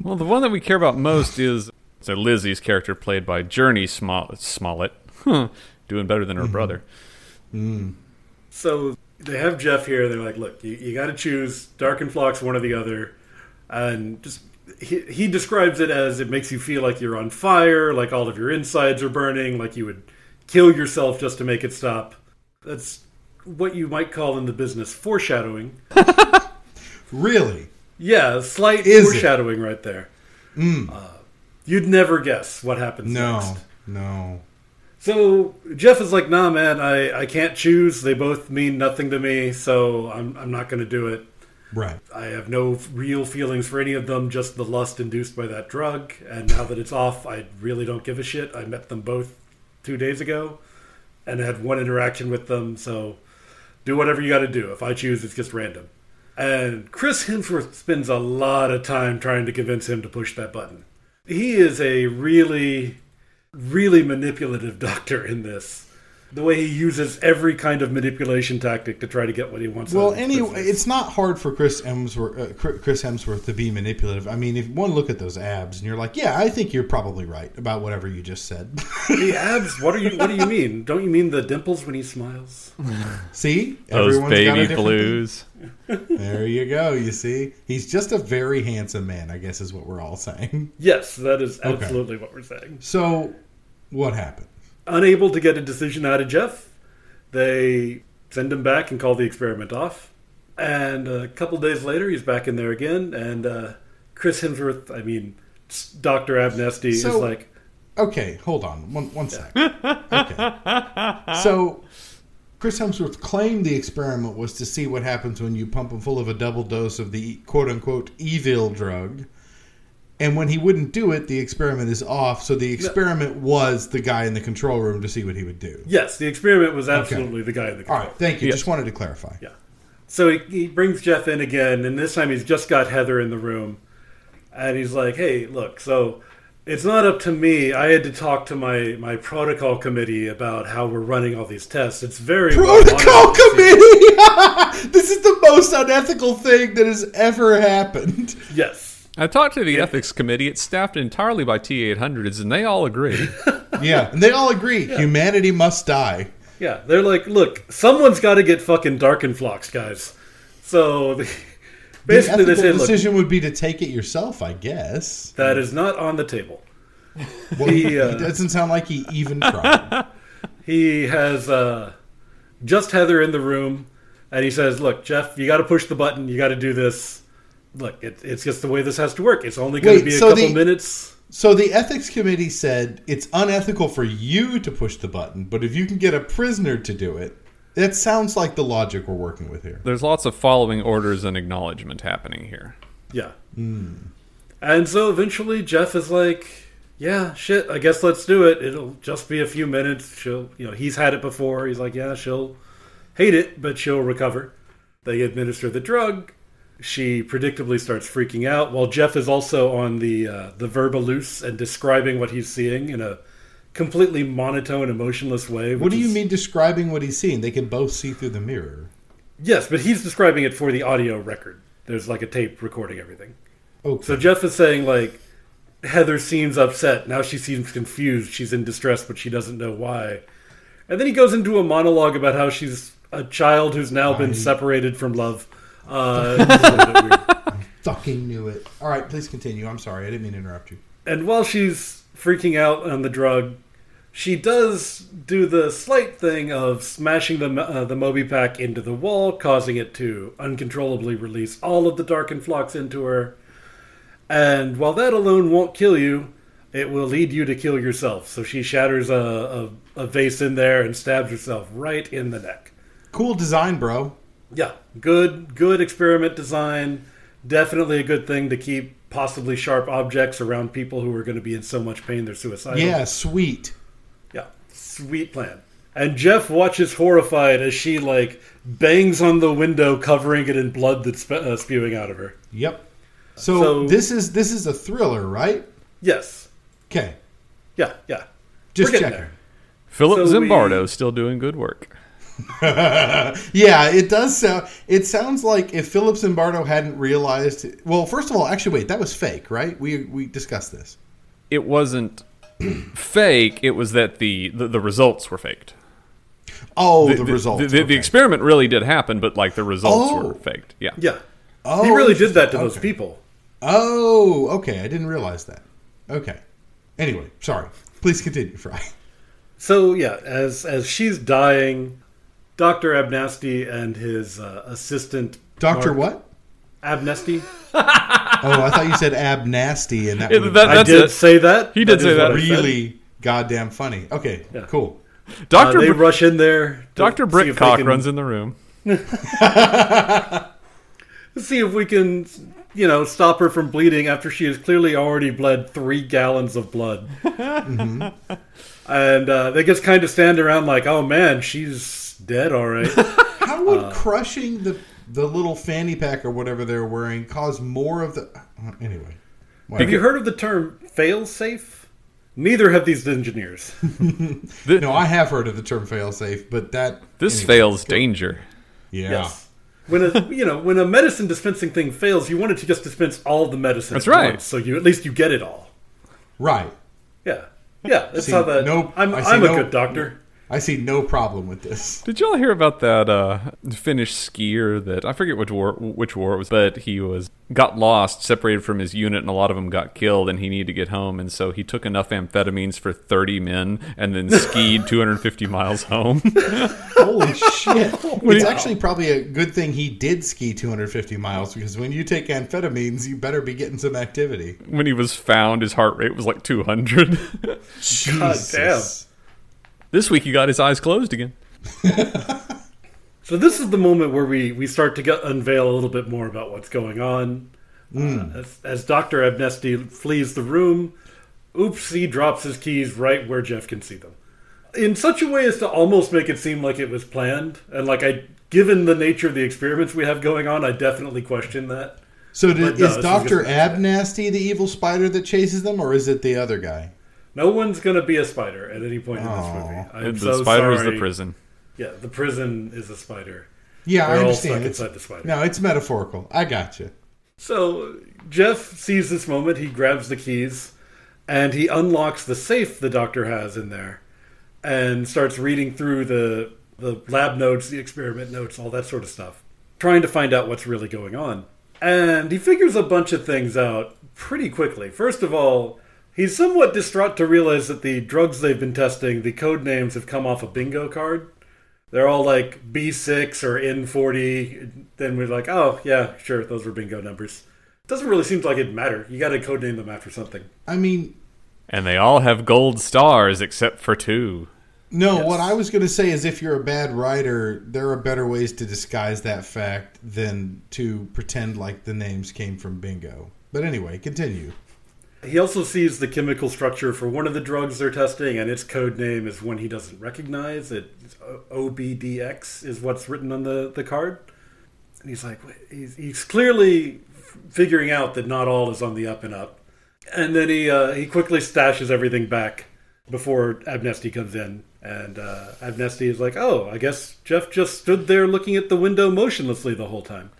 [SPEAKER 3] Well, the one that we care about most is so Lizzie's character, played by Jurnee Smollett, Smollett huh, doing better than her brother.
[SPEAKER 4] So they have Jeff here. They're like, look, you, you got to choose Darkenfloxx, one or the other. And just he, he describes it as it makes you feel like you're on fire, like all of your insides are burning, like you would kill yourself just to make it stop. That's what you might call in the business foreshadowing. *laughs*
[SPEAKER 2] Really?
[SPEAKER 4] Yeah, slight
[SPEAKER 2] Is it?
[SPEAKER 4] foreshadowing right there. Uh, you'd never guess what happens
[SPEAKER 2] No.
[SPEAKER 4] next.
[SPEAKER 2] No.
[SPEAKER 4] So Jeff is like, "Nah, man, I, I can't choose. They both mean nothing to me, so I'm I'm not going to do it.
[SPEAKER 2] Right.
[SPEAKER 4] I have no real feelings for any of them, just the lust induced by that drug. And now that it's off, I really don't give a shit. I met them both two days ago, and had one interaction with them. So do whatever you got to do. If I choose, it's just random." And Chris Hemsworth spends a lot of time trying to convince him to push that button. He is a really really manipulative *laughs* doctor in this. The way he uses every kind of manipulation tactic to try to get what he wants.
[SPEAKER 2] Well, anyway, it's not hard for Chris Hemsworth, uh, Chris Hemsworth to be manipulative. I mean, if one look at those abs and you're like, yeah, I think you're probably right about whatever you just said. *laughs*
[SPEAKER 4] the abs. What are you? What do you mean? Don't you mean the dimples when he smiles? *laughs*
[SPEAKER 2] see,
[SPEAKER 3] Those
[SPEAKER 2] Everyone's got a
[SPEAKER 3] baby
[SPEAKER 2] different thing.
[SPEAKER 3] blues.
[SPEAKER 2] There you go. You see, he's just a very handsome man. I guess is what we're all saying.
[SPEAKER 4] Yes, that is absolutely what we're saying.
[SPEAKER 2] So, what happened?
[SPEAKER 4] Unable to get a decision out of Jeff, they send him back and call the experiment off. And a couple days later, he's back in there again, and uh, Chris Hemsworth, I mean, Doctor Abnesti, is
[SPEAKER 2] So-
[SPEAKER 4] like,
[SPEAKER 2] Okay, hold on one one sec. Okay, *laughs* so Chris Hemsworth claimed the experiment was to see what happens when you pump him full of a double dose of the quote unquote evil drug. And when he wouldn't do it, the experiment is off. So the experiment was the guy in the control room to see what he would do.
[SPEAKER 4] Yes, the experiment was absolutely the guy in the
[SPEAKER 2] All
[SPEAKER 4] control.
[SPEAKER 2] right, thank you.
[SPEAKER 3] Yes.
[SPEAKER 2] Just wanted to clarify.
[SPEAKER 4] Yeah. So he, he brings Jeff in again, and this time he's just got Heather in the room. And he's like, hey, look, so it's not up to me. I had to talk to my, my protocol committee about how we're running all these tests. It's very
[SPEAKER 2] Protocol committee. *laughs* this is the most unethical thing that has ever happened.
[SPEAKER 4] Yes.
[SPEAKER 3] I talked to the ethics committee. It's staffed entirely by T800s, *laughs* and they all agree.
[SPEAKER 2] Yeah, and they all agree humanity must die.
[SPEAKER 4] Yeah. They're like, look, someone's got to get fucking Darkenfloxx, guys. So *laughs* the,
[SPEAKER 2] The
[SPEAKER 4] basically, they
[SPEAKER 2] ethical
[SPEAKER 4] say, look,
[SPEAKER 2] decision would be to take it yourself, I guess.
[SPEAKER 4] that is not on the table.
[SPEAKER 2] Well,
[SPEAKER 4] He, uh,
[SPEAKER 2] it doesn't sound like he even tried. *laughs*
[SPEAKER 4] he has uh, just Heather in the room, and he says, "Look, Jeff, you got to push the button. You got to do this. Look, it, it's just the way this has to work. It's only going
[SPEAKER 2] Wait,
[SPEAKER 4] to be a
[SPEAKER 2] so
[SPEAKER 4] couple
[SPEAKER 2] the-
[SPEAKER 4] minutes."
[SPEAKER 2] So the ethics committee said it's unethical for you to push the button, but if you can get a prisoner to do it, that sounds like the logic we're working with here.
[SPEAKER 3] There's lots of following orders and acknowledgement happening here.
[SPEAKER 4] Yeah. Hmm. And so eventually, Jeff is like, "Yeah, shit. I guess let's do it. It'll just be a few minutes. She'll, you know, he's had it before. He's like, yeah, she'll hate it, but she'll recover." They administer the drug. She predictably starts freaking out, while Jeff is also on the uh, the Verbaluce and describing what he's seeing in a completely monotone, emotionless way.
[SPEAKER 2] What do you
[SPEAKER 4] is-
[SPEAKER 2] mean describing what he's seeing? They can both see through the mirror.
[SPEAKER 4] Yes, but he's describing it for the audio record. There's like a tape recording everything.
[SPEAKER 2] Okay.
[SPEAKER 4] So Jeff is saying like Heather seems upset. Now she seems confused. She's in distress, but she doesn't know why. And then he goes into a monologue about how she's a child who's now been
[SPEAKER 2] I-
[SPEAKER 4] separated from love. Uh, it's a little bit weird.
[SPEAKER 2] Fucking knew it. All right, please continue. I'm sorry. I didn't mean to interrupt you.
[SPEAKER 4] And while she's freaking out on the drug, she does do the slight thing of smashing the uh, the Moby pack into the wall, causing it to uncontrollably release all of the Darkenfloxx into her. And while that alone won't kill you, it will lead you to kill yourself. So she shatters a, a, a vase in there and stabs herself right in the neck.
[SPEAKER 2] Cool design, bro.
[SPEAKER 4] Yeah, good good experiment design. Definitely a good thing to keep possibly sharp objects around people who are going to be in so much pain they're suicidal.
[SPEAKER 2] Yeah, sweet.
[SPEAKER 4] Yeah, sweet plan. and Jeff watches horrified as she like bangs on the window, covering it in blood that's spe- uh, spewing out of her.
[SPEAKER 2] Yep. So,
[SPEAKER 4] So-
[SPEAKER 2] this is this is a thriller, right?
[SPEAKER 4] Yes,
[SPEAKER 2] Okay.
[SPEAKER 4] yeah, yeah.
[SPEAKER 2] Just
[SPEAKER 4] We're
[SPEAKER 2] checking.
[SPEAKER 3] Philip
[SPEAKER 4] So we-
[SPEAKER 3] Zimbardo still doing good work. *laughs*
[SPEAKER 2] Yeah, it does sound. It sounds like if Philip Zimbardo hadn't realized. Well, first of all, actually, wait, that was fake, right? We we discussed this.
[SPEAKER 3] It wasn't *clears throat* fake. It was that the, the, the results were faked.
[SPEAKER 2] Oh, the, results.
[SPEAKER 3] The, the, the experiment really did happen, but like the results
[SPEAKER 2] Oh.
[SPEAKER 3] were faked. Yeah.
[SPEAKER 4] Yeah,
[SPEAKER 2] Oh,
[SPEAKER 4] he really did that to
[SPEAKER 2] interesting.
[SPEAKER 4] those people.
[SPEAKER 2] Oh, okay. I didn't realize that. Okay. Anyway, sorry. Please continue, Fry.
[SPEAKER 4] So yeah, as as she's dying, Doctor Abnasty and his uh, assistant
[SPEAKER 2] Doctor
[SPEAKER 4] Mark
[SPEAKER 2] what?
[SPEAKER 4] Abnasty. *laughs*
[SPEAKER 2] Oh, I thought you said ab nasty, and that
[SPEAKER 3] Yeah,
[SPEAKER 2] would
[SPEAKER 3] that-
[SPEAKER 4] I did
[SPEAKER 3] it.
[SPEAKER 4] say that.
[SPEAKER 3] He did
[SPEAKER 4] That
[SPEAKER 3] say that.
[SPEAKER 4] what I said.
[SPEAKER 2] really goddamn funny. Okay,
[SPEAKER 4] Yeah.
[SPEAKER 2] cool.
[SPEAKER 4] Uh,
[SPEAKER 3] Doctor
[SPEAKER 4] they
[SPEAKER 3] Br-
[SPEAKER 4] rush in there.
[SPEAKER 3] Doctor
[SPEAKER 4] see if
[SPEAKER 3] Brickcock
[SPEAKER 4] can-
[SPEAKER 3] runs in the room. *laughs*
[SPEAKER 4] see if we can, you know, stop her from bleeding after she has clearly already bled three gallons of blood.
[SPEAKER 2] Mm-hmm. *laughs*
[SPEAKER 4] And uh, they just kind of stand around like, "Oh man, she's dead, all right." *laughs*
[SPEAKER 2] How would
[SPEAKER 4] Uh,
[SPEAKER 2] crushing the the little fanny pack or whatever they're wearing cause more of the? uh, Anyway,
[SPEAKER 4] Have you heard of the term "fail-safe"? Neither have these engineers. *laughs*
[SPEAKER 2] no, I have heard of the term failsafe, but that
[SPEAKER 3] This
[SPEAKER 2] anyway,
[SPEAKER 3] fails danger.
[SPEAKER 2] Yeah.
[SPEAKER 4] Yes. When a you know when a medicine dispensing thing fails, you want it to just dispense all the medicine.
[SPEAKER 3] That's
[SPEAKER 4] at
[SPEAKER 3] right.
[SPEAKER 4] once, so you at least you get it all.
[SPEAKER 2] Right.
[SPEAKER 4] Yeah, yeah. That's
[SPEAKER 2] See,
[SPEAKER 4] how that.
[SPEAKER 2] no-
[SPEAKER 4] I'm
[SPEAKER 2] I see
[SPEAKER 4] I'm a
[SPEAKER 2] no-
[SPEAKER 4] good doctor.
[SPEAKER 2] I see no problem with this.
[SPEAKER 3] Did y'all hear about that uh, Finnish skier that I forget which war which war it was, but he was got lost, separated from his unit, and a lot of them got killed, and he needed to get home, and so he took enough amphetamines for thirty men, and then skied *laughs* 250 miles home.
[SPEAKER 2] Holy *laughs* shit! It's actually probably a good thing he did ski 250 miles because when you take amphetamines, you better be getting some activity.
[SPEAKER 3] when he was found, his heart rate was like 200. *laughs*
[SPEAKER 2] Jesus.
[SPEAKER 3] This week, he got his eyes closed again. *laughs*
[SPEAKER 4] So this is the moment where we we start to get, unveil a little bit more about what's going on. Uh, as, as Doctor Abnesti flees the room, Oopsie drops his keys right where Jeff can see them, in such a way as to almost make it seem like it was planned. And like I, given the nature of the experiments we have going on, I definitely question that.
[SPEAKER 2] So did,
[SPEAKER 4] no,
[SPEAKER 2] is Doctor Abnasty the evil spider that chases them, or is it the other guy?
[SPEAKER 4] No one's going to be a spider at any point in this movie. I'm
[SPEAKER 3] And the
[SPEAKER 4] so
[SPEAKER 3] spider is the prison.
[SPEAKER 4] Yeah, the prison is a spider.
[SPEAKER 2] Yeah,
[SPEAKER 4] They're
[SPEAKER 2] I
[SPEAKER 4] all
[SPEAKER 2] understand.
[SPEAKER 4] stuck
[SPEAKER 2] It's,
[SPEAKER 4] inside the spider.
[SPEAKER 2] no, it's metaphorical. I got you.
[SPEAKER 4] So Jeff sees this moment. He grabs the keys and he unlocks the safe the doctor has in there and starts reading through the the lab notes, the experiment notes, all that sort of stuff, trying to find out what's really going on. And he figures a bunch of things out pretty quickly. First of all, he's somewhat distraught to realize that the drugs they've been testing, the code names have come off a bingo card. They're all like B6 or N40. Then we're like, oh, yeah, sure, those were bingo numbers. Doesn't really seem like it'd matter. You got to code name them after something.
[SPEAKER 2] I mean,
[SPEAKER 3] And they all have gold stars except for two.
[SPEAKER 2] no.
[SPEAKER 4] Yes.
[SPEAKER 2] What I was going to say is, if you're a bad writer, there are better ways to disguise that fact than to pretend like the names came from bingo. But anyway, continue.
[SPEAKER 4] He also sees the chemical structure for one of the drugs they're testing, and its code name is one he doesn't recognize. It OBDX is what's written on the, the card. And he's like, he's, he's clearly figuring out that not all is on the up and up. And then he uh, he quickly stashes everything back before Abnesti comes in. And uh, Abnesti is like, oh, I guess Jeff just stood there looking at the window motionlessly the whole time.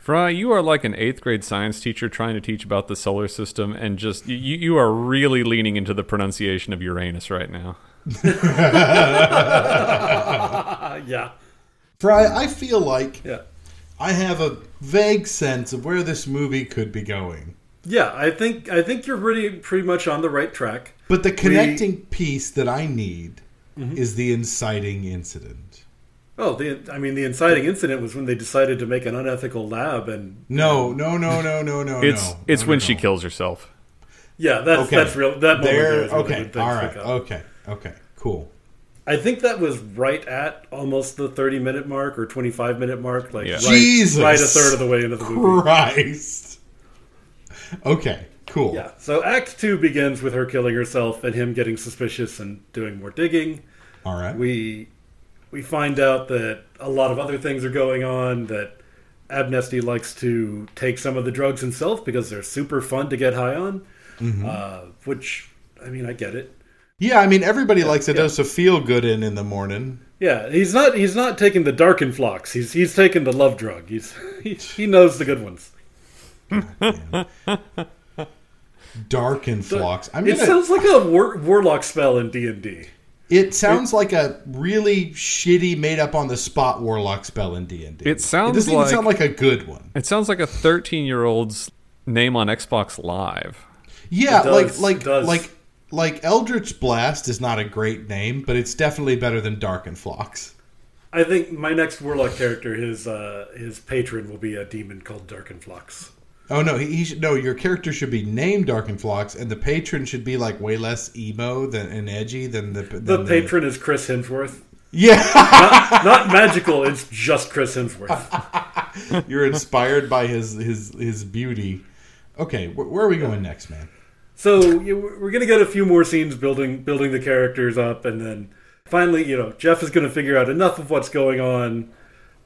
[SPEAKER 3] Fry, you are like an eighth grade science teacher trying to teach about the solar system, and just you, you are really leaning into the pronunciation of Uranus right now. *laughs*
[SPEAKER 4] Yeah,
[SPEAKER 2] Fry, I feel like
[SPEAKER 4] yeah.
[SPEAKER 2] I have a vague sense of where this movie could be going.
[SPEAKER 4] Yeah, I think I think you're pretty pretty much on the right track.
[SPEAKER 2] But the connecting piece that I need mm-hmm. is the inciting incident.
[SPEAKER 4] Oh, the I mean the inciting incident was when they decided to make an unethical lab and
[SPEAKER 2] No, no, no, no, no, no.
[SPEAKER 3] It's
[SPEAKER 2] no,
[SPEAKER 3] it's
[SPEAKER 2] no,
[SPEAKER 3] when
[SPEAKER 2] no,
[SPEAKER 3] she kills herself.
[SPEAKER 4] yeah, that's
[SPEAKER 2] Okay.
[SPEAKER 4] that's real that moment there
[SPEAKER 2] There.
[SPEAKER 4] is really
[SPEAKER 2] Okay.
[SPEAKER 4] when
[SPEAKER 2] All right.
[SPEAKER 4] pick up.
[SPEAKER 2] Okay. Okay. Cool.
[SPEAKER 4] I think that was right at almost the 30 minute mark or 25 minute mark like
[SPEAKER 3] Yeah.
[SPEAKER 4] right,
[SPEAKER 2] Jesus.
[SPEAKER 4] right a third of the way into the movie.
[SPEAKER 2] Christ. Okay. Cool.
[SPEAKER 4] Yeah. So Act 2 begins with her killing herself and him getting suspicious and doing more digging.
[SPEAKER 2] All right.
[SPEAKER 4] we we find out that a lot of other things are going on. That Abnesti likes to take some of the drugs himself because they're super fun to get high on. Uh, which I mean, I get it.
[SPEAKER 2] yeah, I mean everybody likes a dose of feel good in in the morning.
[SPEAKER 4] Yeah, he's not he's not taking the Darkenfloxx. He's he's taking the love drug. He's *laughs* he, he knows the good ones. *laughs*
[SPEAKER 2] Dark and flocks. I mean,
[SPEAKER 4] It sounds like a war, warlock spell in D and D.
[SPEAKER 2] It sounds like a really shitty, made up on the spot warlock spell in D and D.
[SPEAKER 3] It sounds
[SPEAKER 2] It doesn't even
[SPEAKER 3] like-
[SPEAKER 2] sound like a good one.
[SPEAKER 3] It sounds like a 13 year old's name on Xbox Live.
[SPEAKER 2] Yeah,
[SPEAKER 4] It does,
[SPEAKER 2] like like
[SPEAKER 4] it does.
[SPEAKER 2] like like Eldritch Blast is not a great name, but it's definitely better than Darkenfloxx.
[SPEAKER 4] I think my next warlock character, his uh, his patron, will be a demon called Darkenfloxx.
[SPEAKER 2] Oh no, he, he should no. Your character should be named Darkenfloxx, and the patron should be like way less emo than and edgy than the than
[SPEAKER 4] The patron is Chris Hemsworth.
[SPEAKER 2] Yeah,
[SPEAKER 4] Not, not magical. It's just Chris Hemsworth. *laughs*
[SPEAKER 2] you're inspired by his his his beauty. Okay, wh- where are we going next, man?
[SPEAKER 4] So you, we're gonna get a few more scenes building building the characters up, and then finally, you know, Jeff is gonna figure out enough of what's going on,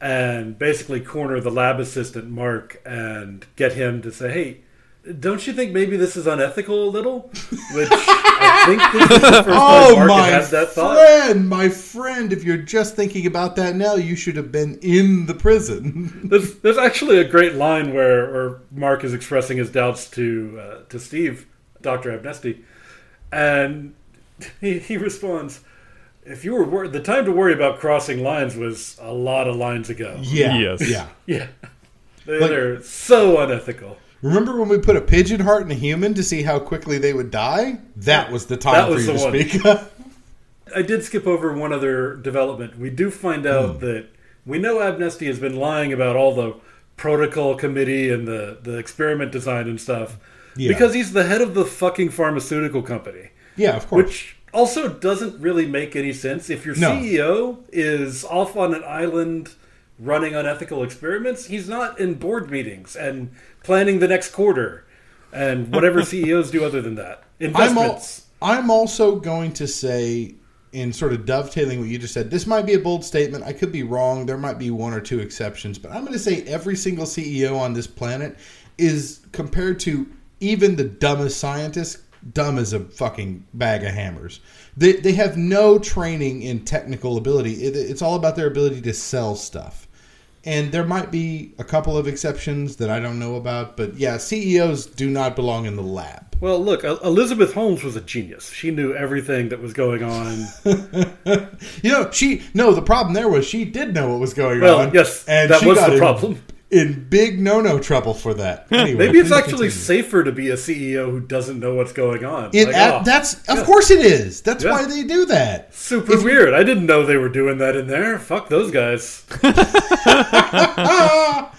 [SPEAKER 4] and basically corner the lab assistant Mark and get him to say, "Hey, don't you think maybe this is unethical a little?" Which I think this is the first time *laughs*
[SPEAKER 2] Oh
[SPEAKER 4] Mark
[SPEAKER 2] my
[SPEAKER 4] has that thought.
[SPEAKER 2] friend, my friend! If you're just thinking about that now, you should have been in the prison. *laughs*
[SPEAKER 4] There's, there's actually a great line where, where Mark is expressing his doubts to uh, to Steve, Doctor Abnesti, and *laughs* he, he responds, "If you were wor- the time to worry about crossing lines was a lot of lines ago.
[SPEAKER 2] yeah,
[SPEAKER 3] Yes.
[SPEAKER 2] yeah.
[SPEAKER 4] Yeah, *laughs* they,
[SPEAKER 2] Like-
[SPEAKER 4] they're so unethical.
[SPEAKER 2] Remember when we put a pigeon heart in a human to see how quickly they would die? That was the time
[SPEAKER 4] That
[SPEAKER 2] for
[SPEAKER 4] was
[SPEAKER 2] you to
[SPEAKER 4] the one.
[SPEAKER 2] speak. *laughs*
[SPEAKER 4] I did skip over one other development. We do find out hmm. that we know Abnesti has been lying about all the protocol committee and the, the experiment design and stuff
[SPEAKER 2] Yeah.
[SPEAKER 4] because he's the head of the fucking pharmaceutical company.
[SPEAKER 2] yeah, of course.
[SPEAKER 4] Which also doesn't really make any sense. If your
[SPEAKER 2] No.
[SPEAKER 4] CEO is off on an island running unethical experiments, he's not in board meetings and planning the next quarter and whatever *laughs* CEOs do other than that.
[SPEAKER 2] I'm, al-
[SPEAKER 4] Investments.
[SPEAKER 2] I'm also going to say, in sort of dovetailing what you just said, this might be a bold statement. I could be wrong. There might be one or two exceptions, but I'm going to say every single CEO on this planet is compared to even the dumbest scientist, dumb as a fucking bag of hammers. They, they have no training in technical ability. It, it's all about their ability to sell stuff. And there might be a couple of exceptions that I don't know about, but yeah, CEOs do not belong in the lab.
[SPEAKER 4] Well, look, Elizabeth Holmes was a genius. She knew everything that was going on. *laughs*
[SPEAKER 2] You know, she no. The problem there was she did know what was going
[SPEAKER 4] Well,
[SPEAKER 2] on.
[SPEAKER 4] yes,
[SPEAKER 2] and
[SPEAKER 4] that
[SPEAKER 2] she
[SPEAKER 4] was
[SPEAKER 2] got
[SPEAKER 4] the
[SPEAKER 2] in-
[SPEAKER 4] problem.
[SPEAKER 2] In big no-no trouble for that. Anyway,
[SPEAKER 4] Maybe it's actually
[SPEAKER 2] continue.
[SPEAKER 4] safer to be a CEO who doesn't know what's going on.
[SPEAKER 2] It,
[SPEAKER 4] Like,
[SPEAKER 2] at-
[SPEAKER 4] oh,
[SPEAKER 2] that's of
[SPEAKER 4] yeah.
[SPEAKER 2] course it is. That's
[SPEAKER 4] Yeah.
[SPEAKER 2] why they do that.
[SPEAKER 4] super weird. I didn't know they were doing that in there. Fuck those guys. *laughs* *laughs*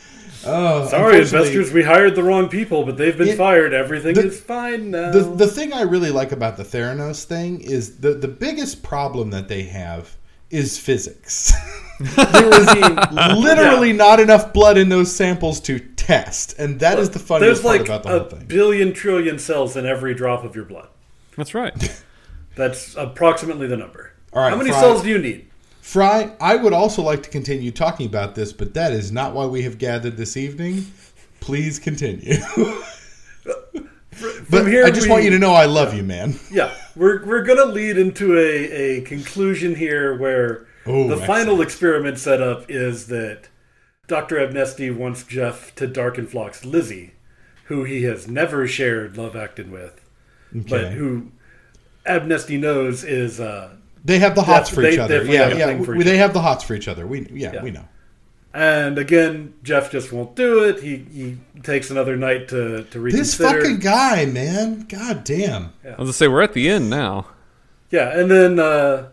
[SPEAKER 2] Oh,
[SPEAKER 4] Sorry, investors, we hired the wrong people, but they've been
[SPEAKER 2] It-
[SPEAKER 4] fired. Everything
[SPEAKER 2] the-
[SPEAKER 4] is fine now.
[SPEAKER 2] The the thing I really like about the Theranos thing is the the biggest problem that they have is physics. *laughs* there is *laughs* literally not enough blood in those samples to test, and that is the funniest
[SPEAKER 4] There's
[SPEAKER 2] part
[SPEAKER 4] like
[SPEAKER 2] about the whole thing.
[SPEAKER 4] There's like a billion trillion cells in every drop of your blood.
[SPEAKER 3] That's right. *laughs*
[SPEAKER 4] That's approximately the number.
[SPEAKER 2] All right,
[SPEAKER 4] How many
[SPEAKER 2] Fry.
[SPEAKER 4] cells do you need?
[SPEAKER 2] Fry, I would also like to continue talking about this, but that is not why we have gathered this evening. Please continue. But
[SPEAKER 4] here,
[SPEAKER 2] I just
[SPEAKER 4] we-
[SPEAKER 2] want you to know I love you, man.
[SPEAKER 4] Yeah, we're we're gonna lead into a, a conclusion here where
[SPEAKER 2] Oh,
[SPEAKER 4] the final experiment setup is that Dr. Abnesti wants Jeff to Darkenfloxx Lizzie, who he has never shared Luvactin with, but who Abnesti knows is uh,
[SPEAKER 2] They have the hots for
[SPEAKER 4] They
[SPEAKER 2] each other. Yeah, yeah. they have the hots for each other. We yeah,
[SPEAKER 4] Yeah.
[SPEAKER 2] we know.
[SPEAKER 4] And again Jeff just won't do it. He he takes another night to to reconsider.
[SPEAKER 2] This fucking guy, man. God damn.
[SPEAKER 3] I was gonna say we're at the end now.
[SPEAKER 4] yeah, and then uh,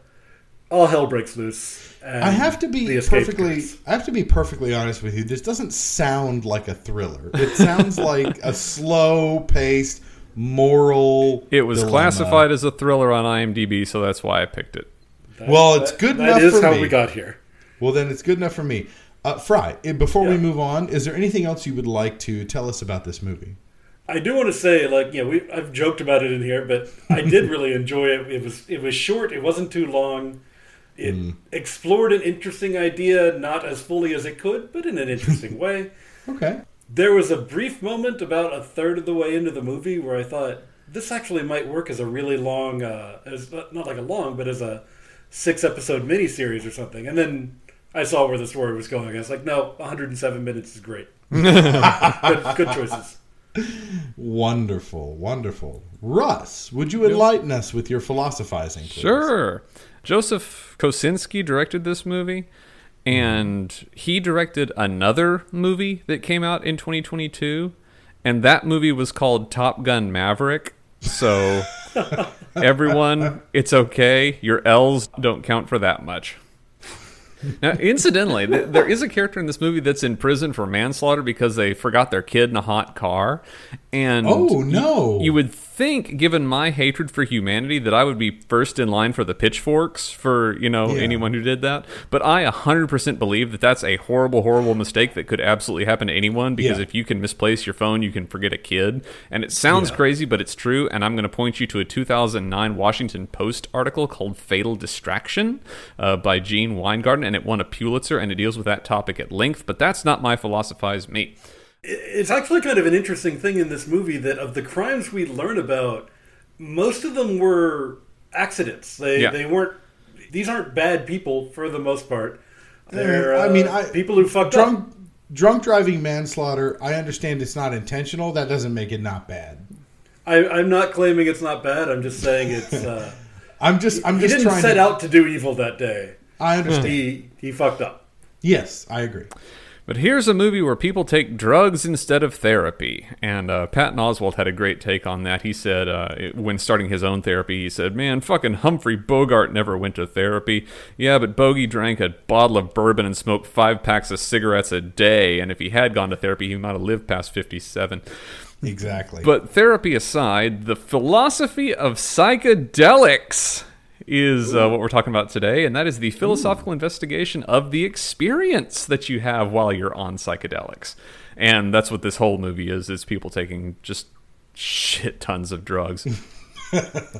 [SPEAKER 4] all hell breaks loose. And
[SPEAKER 2] I have to be perfectly
[SPEAKER 4] occurs.
[SPEAKER 2] I have to be perfectly honest with you. This doesn't sound like a thriller. It sounds *laughs* like a slow-paced moral
[SPEAKER 3] It was
[SPEAKER 2] dilemma.
[SPEAKER 3] classified as a thriller on IMDb, so that's why I picked it.
[SPEAKER 2] Well, it's
[SPEAKER 4] That-
[SPEAKER 2] good
[SPEAKER 4] that
[SPEAKER 2] enough
[SPEAKER 4] is
[SPEAKER 2] for
[SPEAKER 4] how
[SPEAKER 2] me.
[SPEAKER 4] we got here.
[SPEAKER 2] Well, then it's good enough for me. Uh, Fry, eh, before we move on, is there anything else you would like to tell us about this movie?
[SPEAKER 4] I do want to say, like, you know, we I've joked about it in here, but I did really *laughs* enjoy it. It was it was short. It wasn't too long. It
[SPEAKER 2] Hmm.
[SPEAKER 4] explored an interesting idea, not as fully as it could, but in an interesting *laughs* way.
[SPEAKER 2] Okay.
[SPEAKER 4] There was a brief moment about a third of the way into the movie where I thought this actually might work as a really long, uh, as not not like a long, but as a six episode miniseries or something. And then I saw where the story was going. I was like, no, 107 minutes is great. *laughs* good, good choices.
[SPEAKER 2] Wonderful, wonderful. Russ, would you enlighten us with your philosophizing, please?
[SPEAKER 3] Sure. Joseph Kosinski directed this movie, and he directed another movie that came out in 2022, and that movie was called Top Gun Maverick. So, *laughs* everyone, it's okay. Your L's don't count for that much. Now, incidentally, th- there is a character in this movie that's in prison for manslaughter because they forgot their kid in a hot car. And
[SPEAKER 2] Oh, no.
[SPEAKER 3] you would think, given my hatred for humanity, that I would be first in line for the pitchforks for you know
[SPEAKER 2] Yeah.
[SPEAKER 3] anyone who did that. But I 100% believe that that's a horrible, horrible mistake that could absolutely happen to anyone. Because
[SPEAKER 2] Yeah.
[SPEAKER 3] if you can misplace your phone, you can forget a kid. And it sounds
[SPEAKER 2] Yeah.
[SPEAKER 3] crazy, but it's true. And I'm going to point you to a 2009 Washington Post article called "Fatal Distraction" uh, by Gene Weingarten, and it won a Pulitzer, and it deals with that topic at length. But that's not my philosophize me.
[SPEAKER 4] It's actually kind of an interesting thing in this movie that of the crimes we learn about, most of them were accidents. They
[SPEAKER 3] Yeah.
[SPEAKER 4] they weren't. These aren't bad people for the most part. They're
[SPEAKER 2] I
[SPEAKER 4] uh,
[SPEAKER 2] mean, I-
[SPEAKER 4] people who fucked
[SPEAKER 2] Drunk,
[SPEAKER 4] up.
[SPEAKER 2] drunk driving manslaughter. I understand it's not intentional. That doesn't make it not bad.
[SPEAKER 4] I, I'm not claiming it's not bad. I'm just saying it's. Uh, *laughs*
[SPEAKER 2] I'm just. I'm just.
[SPEAKER 4] he didn't
[SPEAKER 2] trying
[SPEAKER 4] set
[SPEAKER 2] to.
[SPEAKER 4] out to do evil that day.
[SPEAKER 2] I understand.
[SPEAKER 4] He he fucked up.
[SPEAKER 2] yes, I agree.
[SPEAKER 3] But here's a movie where people take drugs instead of therapy. And uh, Patton Oswalt had a great take on that. He said, uh, it- when starting his own therapy, he said, Man, fucking Humphrey Bogart never went to therapy. Yeah, but Bogey drank a bottle of bourbon and smoked five packs of cigarettes a day. And if he had gone to therapy, he might have lived past 57.
[SPEAKER 2] Exactly.
[SPEAKER 3] But therapy aside, the philosophy of psychedelics is uh, what we're talking about today, and that is the philosophical investigation of the experience that you have while you're on psychedelics. And that's what this whole movie is: is people taking just shit tons of drugs. *laughs*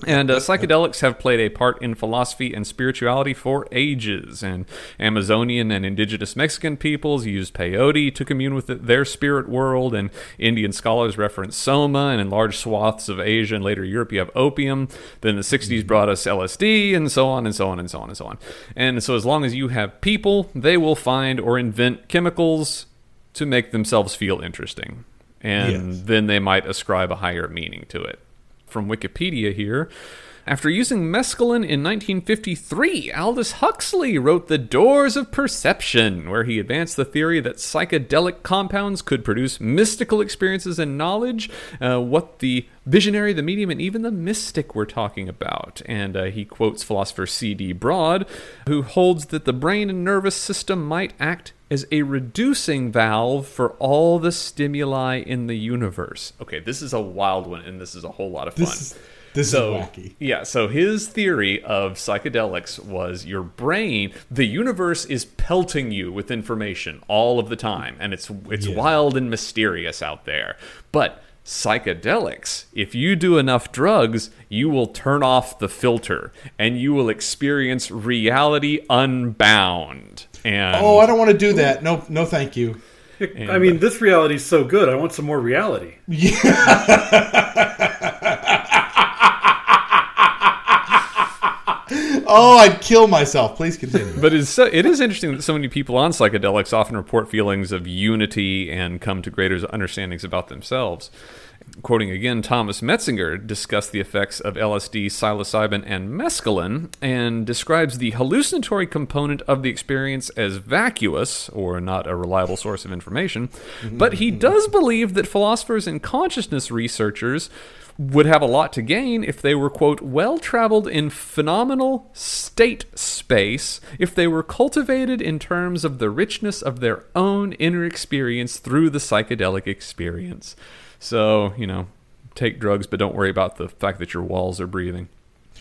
[SPEAKER 3] and uh, psychedelics have played a part in philosophy and spirituality for ages. And Amazonian and indigenous Mexican peoples used peyote to commune with their spirit world, and Indian scholars reference soma, and in large swaths of Asia and later Europe, you have opium. Then the 60s brought us LSD, and so on and so on and so on and so on. And so, as long as you have people, they will find or invent chemicals to make themselves feel interesting. And
[SPEAKER 2] Yes.
[SPEAKER 3] then they might ascribe a higher meaning to it from Wikipedia here. After using mescaline in 1953, Aldous Huxley wrote The Doors of Perception, where he advanced the theory that psychedelic compounds could produce mystical experiences and knowledge, uh, what the visionary, the medium, and even the mystic were talking about. And uh, he quotes philosopher C.D. Broad, who holds that the brain and nervous system might act as a reducing valve for all the stimuli in the universe. Okay, this is a wild one, and this is a whole lot of fun.
[SPEAKER 2] this is this
[SPEAKER 3] so,
[SPEAKER 2] is wacky.
[SPEAKER 3] yeah, so his theory of psychedelics was your brain, the universe is pelting you with information all of the time, and it's it's
[SPEAKER 2] Yeah.
[SPEAKER 3] wild and mysterious out there. But psychedelics, if you do enough drugs, you will turn off the filter and you will experience reality unbound. And
[SPEAKER 2] Oh, I don't want to do that. No, no, thank you. *laughs*
[SPEAKER 4] I mean, this reality is so good. I want some more reality. *laughs*
[SPEAKER 2] Oh, I'd kill myself. Please continue.
[SPEAKER 3] But it's so, it is interesting that so many people on psychedelics often report feelings of unity and come to greater understandings about themselves. Quoting again, Thomas Metzinger discussed the effects of LSD, psilocybin, and mescaline and describes the hallucinatory component of the experience as vacuous, or not a reliable source of information. But he does believe that philosophers and consciousness researchers would have a lot to gain if they were, quote, well traveled in phenomenal state space, if they were cultivated in terms of the richness of their own inner experience through the psychedelic experience. So, you know, take drugs, but don't worry about the fact that your walls are breathing.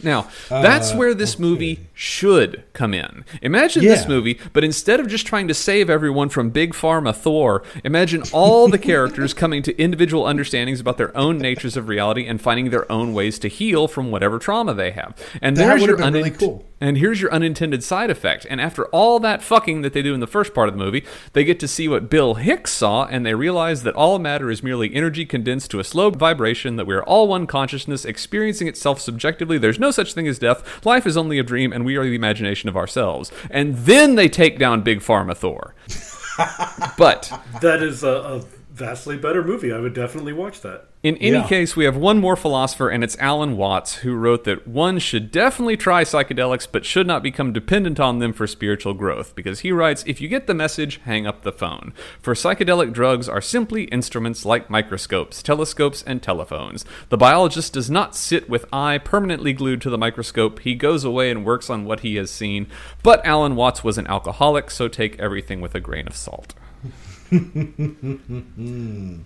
[SPEAKER 3] Now, that's
[SPEAKER 2] Uh,
[SPEAKER 3] where this movie should come in. Imagine
[SPEAKER 2] Yeah.
[SPEAKER 3] this movie, but instead of just trying to save everyone from Big Pharma Thor, imagine all the characters *laughs* coming to individual understandings about their own natures of reality and finding their own ways to heal from whatever trauma they have. And
[SPEAKER 2] That
[SPEAKER 3] there's your
[SPEAKER 2] really cool.
[SPEAKER 3] And here's your unintended side effect. And after all that fucking that they do in the first part of the movie, they get to see what Bill Hicks saw, and they realize that all matter is merely energy condensed to a slow vibration, that we are all one consciousness experiencing itself subjectively. There's no such thing as death. Life is only a dream, and we are the imagination of ourselves. And then they take down Big Pharma Thor. *laughs* but
[SPEAKER 4] That is a, a vastly better movie. I would definitely watch that.
[SPEAKER 3] In any
[SPEAKER 2] Yeah.
[SPEAKER 3] case, we have one more philosopher, and it's Alan Watts, who wrote that one should definitely try psychedelics, but should not become dependent on them for spiritual growth. Because he writes, if you get the message, hang up the phone. For psychedelic drugs are simply instruments like microscopes, telescopes, and telephones. The biologist does not sit with eye permanently glued to the microscope. He goes away and works on what he has seen. But Alan Watts was an alcoholic, so take everything with a grain of salt. *laughs*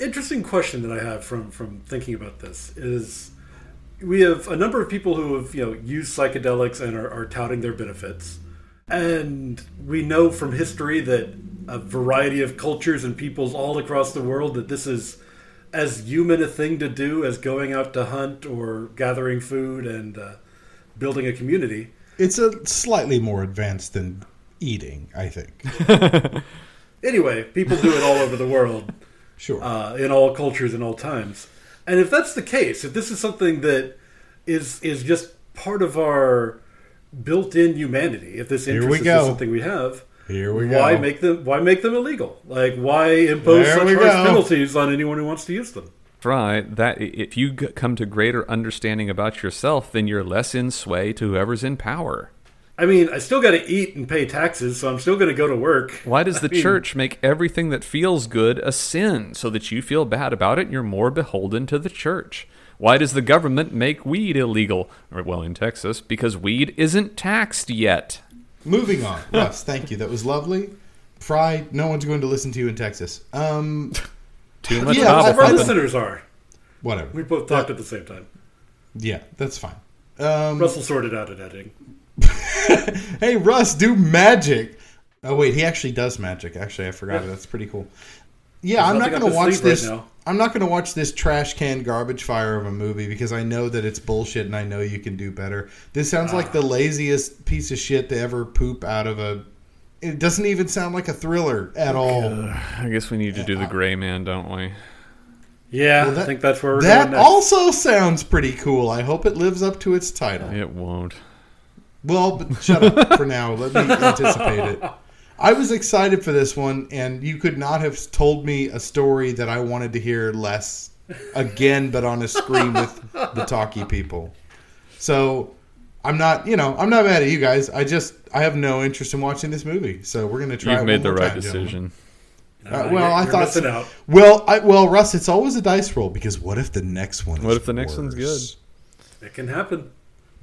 [SPEAKER 4] Interesting question that I have from from thinking about this is we have a number of people who have you know used psychedelics and are, are touting their benefits, and we know from history that a variety of cultures and peoples all across the world that this is as human a thing to do as going out to hunt or gathering food and uh, building a community.
[SPEAKER 2] It's a slightly more advanced than eating, I think. *laughs*
[SPEAKER 4] Anyway, people do it all over the world. *laughs*
[SPEAKER 2] Sure.
[SPEAKER 4] uh, in all cultures and all times. And if that's the case, if this is something that is is just part of our built-in humanity, if this interest is
[SPEAKER 2] go.
[SPEAKER 4] just something we have,
[SPEAKER 2] Here we
[SPEAKER 4] why
[SPEAKER 2] go.
[SPEAKER 4] make them why make them illegal? Like why impose
[SPEAKER 2] There
[SPEAKER 4] such harsh
[SPEAKER 2] go.
[SPEAKER 4] penalties on anyone who wants to use them?
[SPEAKER 3] Right. That if you come to greater understanding about yourself, then you're less in sway to whoever's in power.
[SPEAKER 4] I mean, I still got to eat and pay taxes, so I'm still going to go to work.
[SPEAKER 3] Why does *laughs* the
[SPEAKER 4] I mean,
[SPEAKER 3] church make everything that feels good a sin so that you feel bad about it and you're more beholden to the church? Why does the government make weed illegal? Well, in Texas, because weed isn't taxed yet.
[SPEAKER 2] Moving on. *laughs* Russ, thank you. That was lovely. Fry, no one's going to listen to you in Texas. Um, *laughs*
[SPEAKER 3] Too much
[SPEAKER 2] Yeah,
[SPEAKER 3] novel
[SPEAKER 4] our listeners are,
[SPEAKER 2] whatever.
[SPEAKER 4] we both talked at the same time.
[SPEAKER 2] Yeah, that's fine. Um,
[SPEAKER 4] Russell sorted out at editing. *laughs*
[SPEAKER 2] hey, Russ, do magic. Oh wait, he actually does magic. Actually, I forgot it. That's pretty cool. Yeah, I'm not going to watch
[SPEAKER 4] sleeve right
[SPEAKER 2] this. I'm not going to watch this trash can garbage fire of a movie because I know that it's bullshit and I know you can do better. This sounds like ah. the laziest piece of shit to ever poop out of a. It doesn't even sound like a thriller at all.
[SPEAKER 3] I guess we need to do the uh, gray man, don't we?
[SPEAKER 4] Yeah,
[SPEAKER 2] Well, that-
[SPEAKER 4] I think that's where we're
[SPEAKER 2] That
[SPEAKER 4] going next.
[SPEAKER 2] also sounds pretty cool. I hope it lives up to its title.
[SPEAKER 3] It won't.
[SPEAKER 2] Well, but shut up for now. Let me anticipate it. I was excited for this one, and you could not have told me a story that I wanted to hear less again, but on a screen with the talkie people. So I'm not, you know, I'm not mad at you guys. I just I have no interest in watching this movie. So we're gonna try.
[SPEAKER 3] You've
[SPEAKER 2] it
[SPEAKER 3] may
[SPEAKER 2] one
[SPEAKER 3] the
[SPEAKER 2] more
[SPEAKER 3] right
[SPEAKER 2] time,
[SPEAKER 3] decision.
[SPEAKER 2] Uh,
[SPEAKER 4] Uh,
[SPEAKER 2] well,
[SPEAKER 4] you're-
[SPEAKER 2] I
[SPEAKER 4] you're
[SPEAKER 2] thought so.
[SPEAKER 4] out.
[SPEAKER 2] Well, I, well, Russ, it's always a dice roll because what if the next one?
[SPEAKER 3] What
[SPEAKER 2] is
[SPEAKER 3] if the next one's
[SPEAKER 2] good?
[SPEAKER 4] It can happen.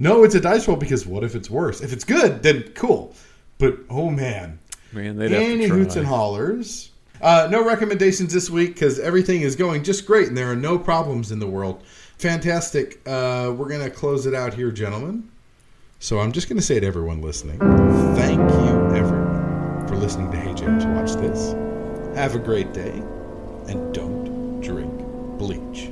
[SPEAKER 2] No, it's a dice roll because what if it's worse? If it's good, then cool. But oh man,
[SPEAKER 3] Man, they'd have
[SPEAKER 2] any
[SPEAKER 3] to
[SPEAKER 2] hoots and hollers. Uh, no recommendations this week because everything is going just great and there are no problems in the world. Fantastic. Uh, we're going to close it out here, gentlemen. So I'm just going to say to everyone listening, thank you, everyone, for listening to Hey James Watch This. Have a great day and don't drink bleach.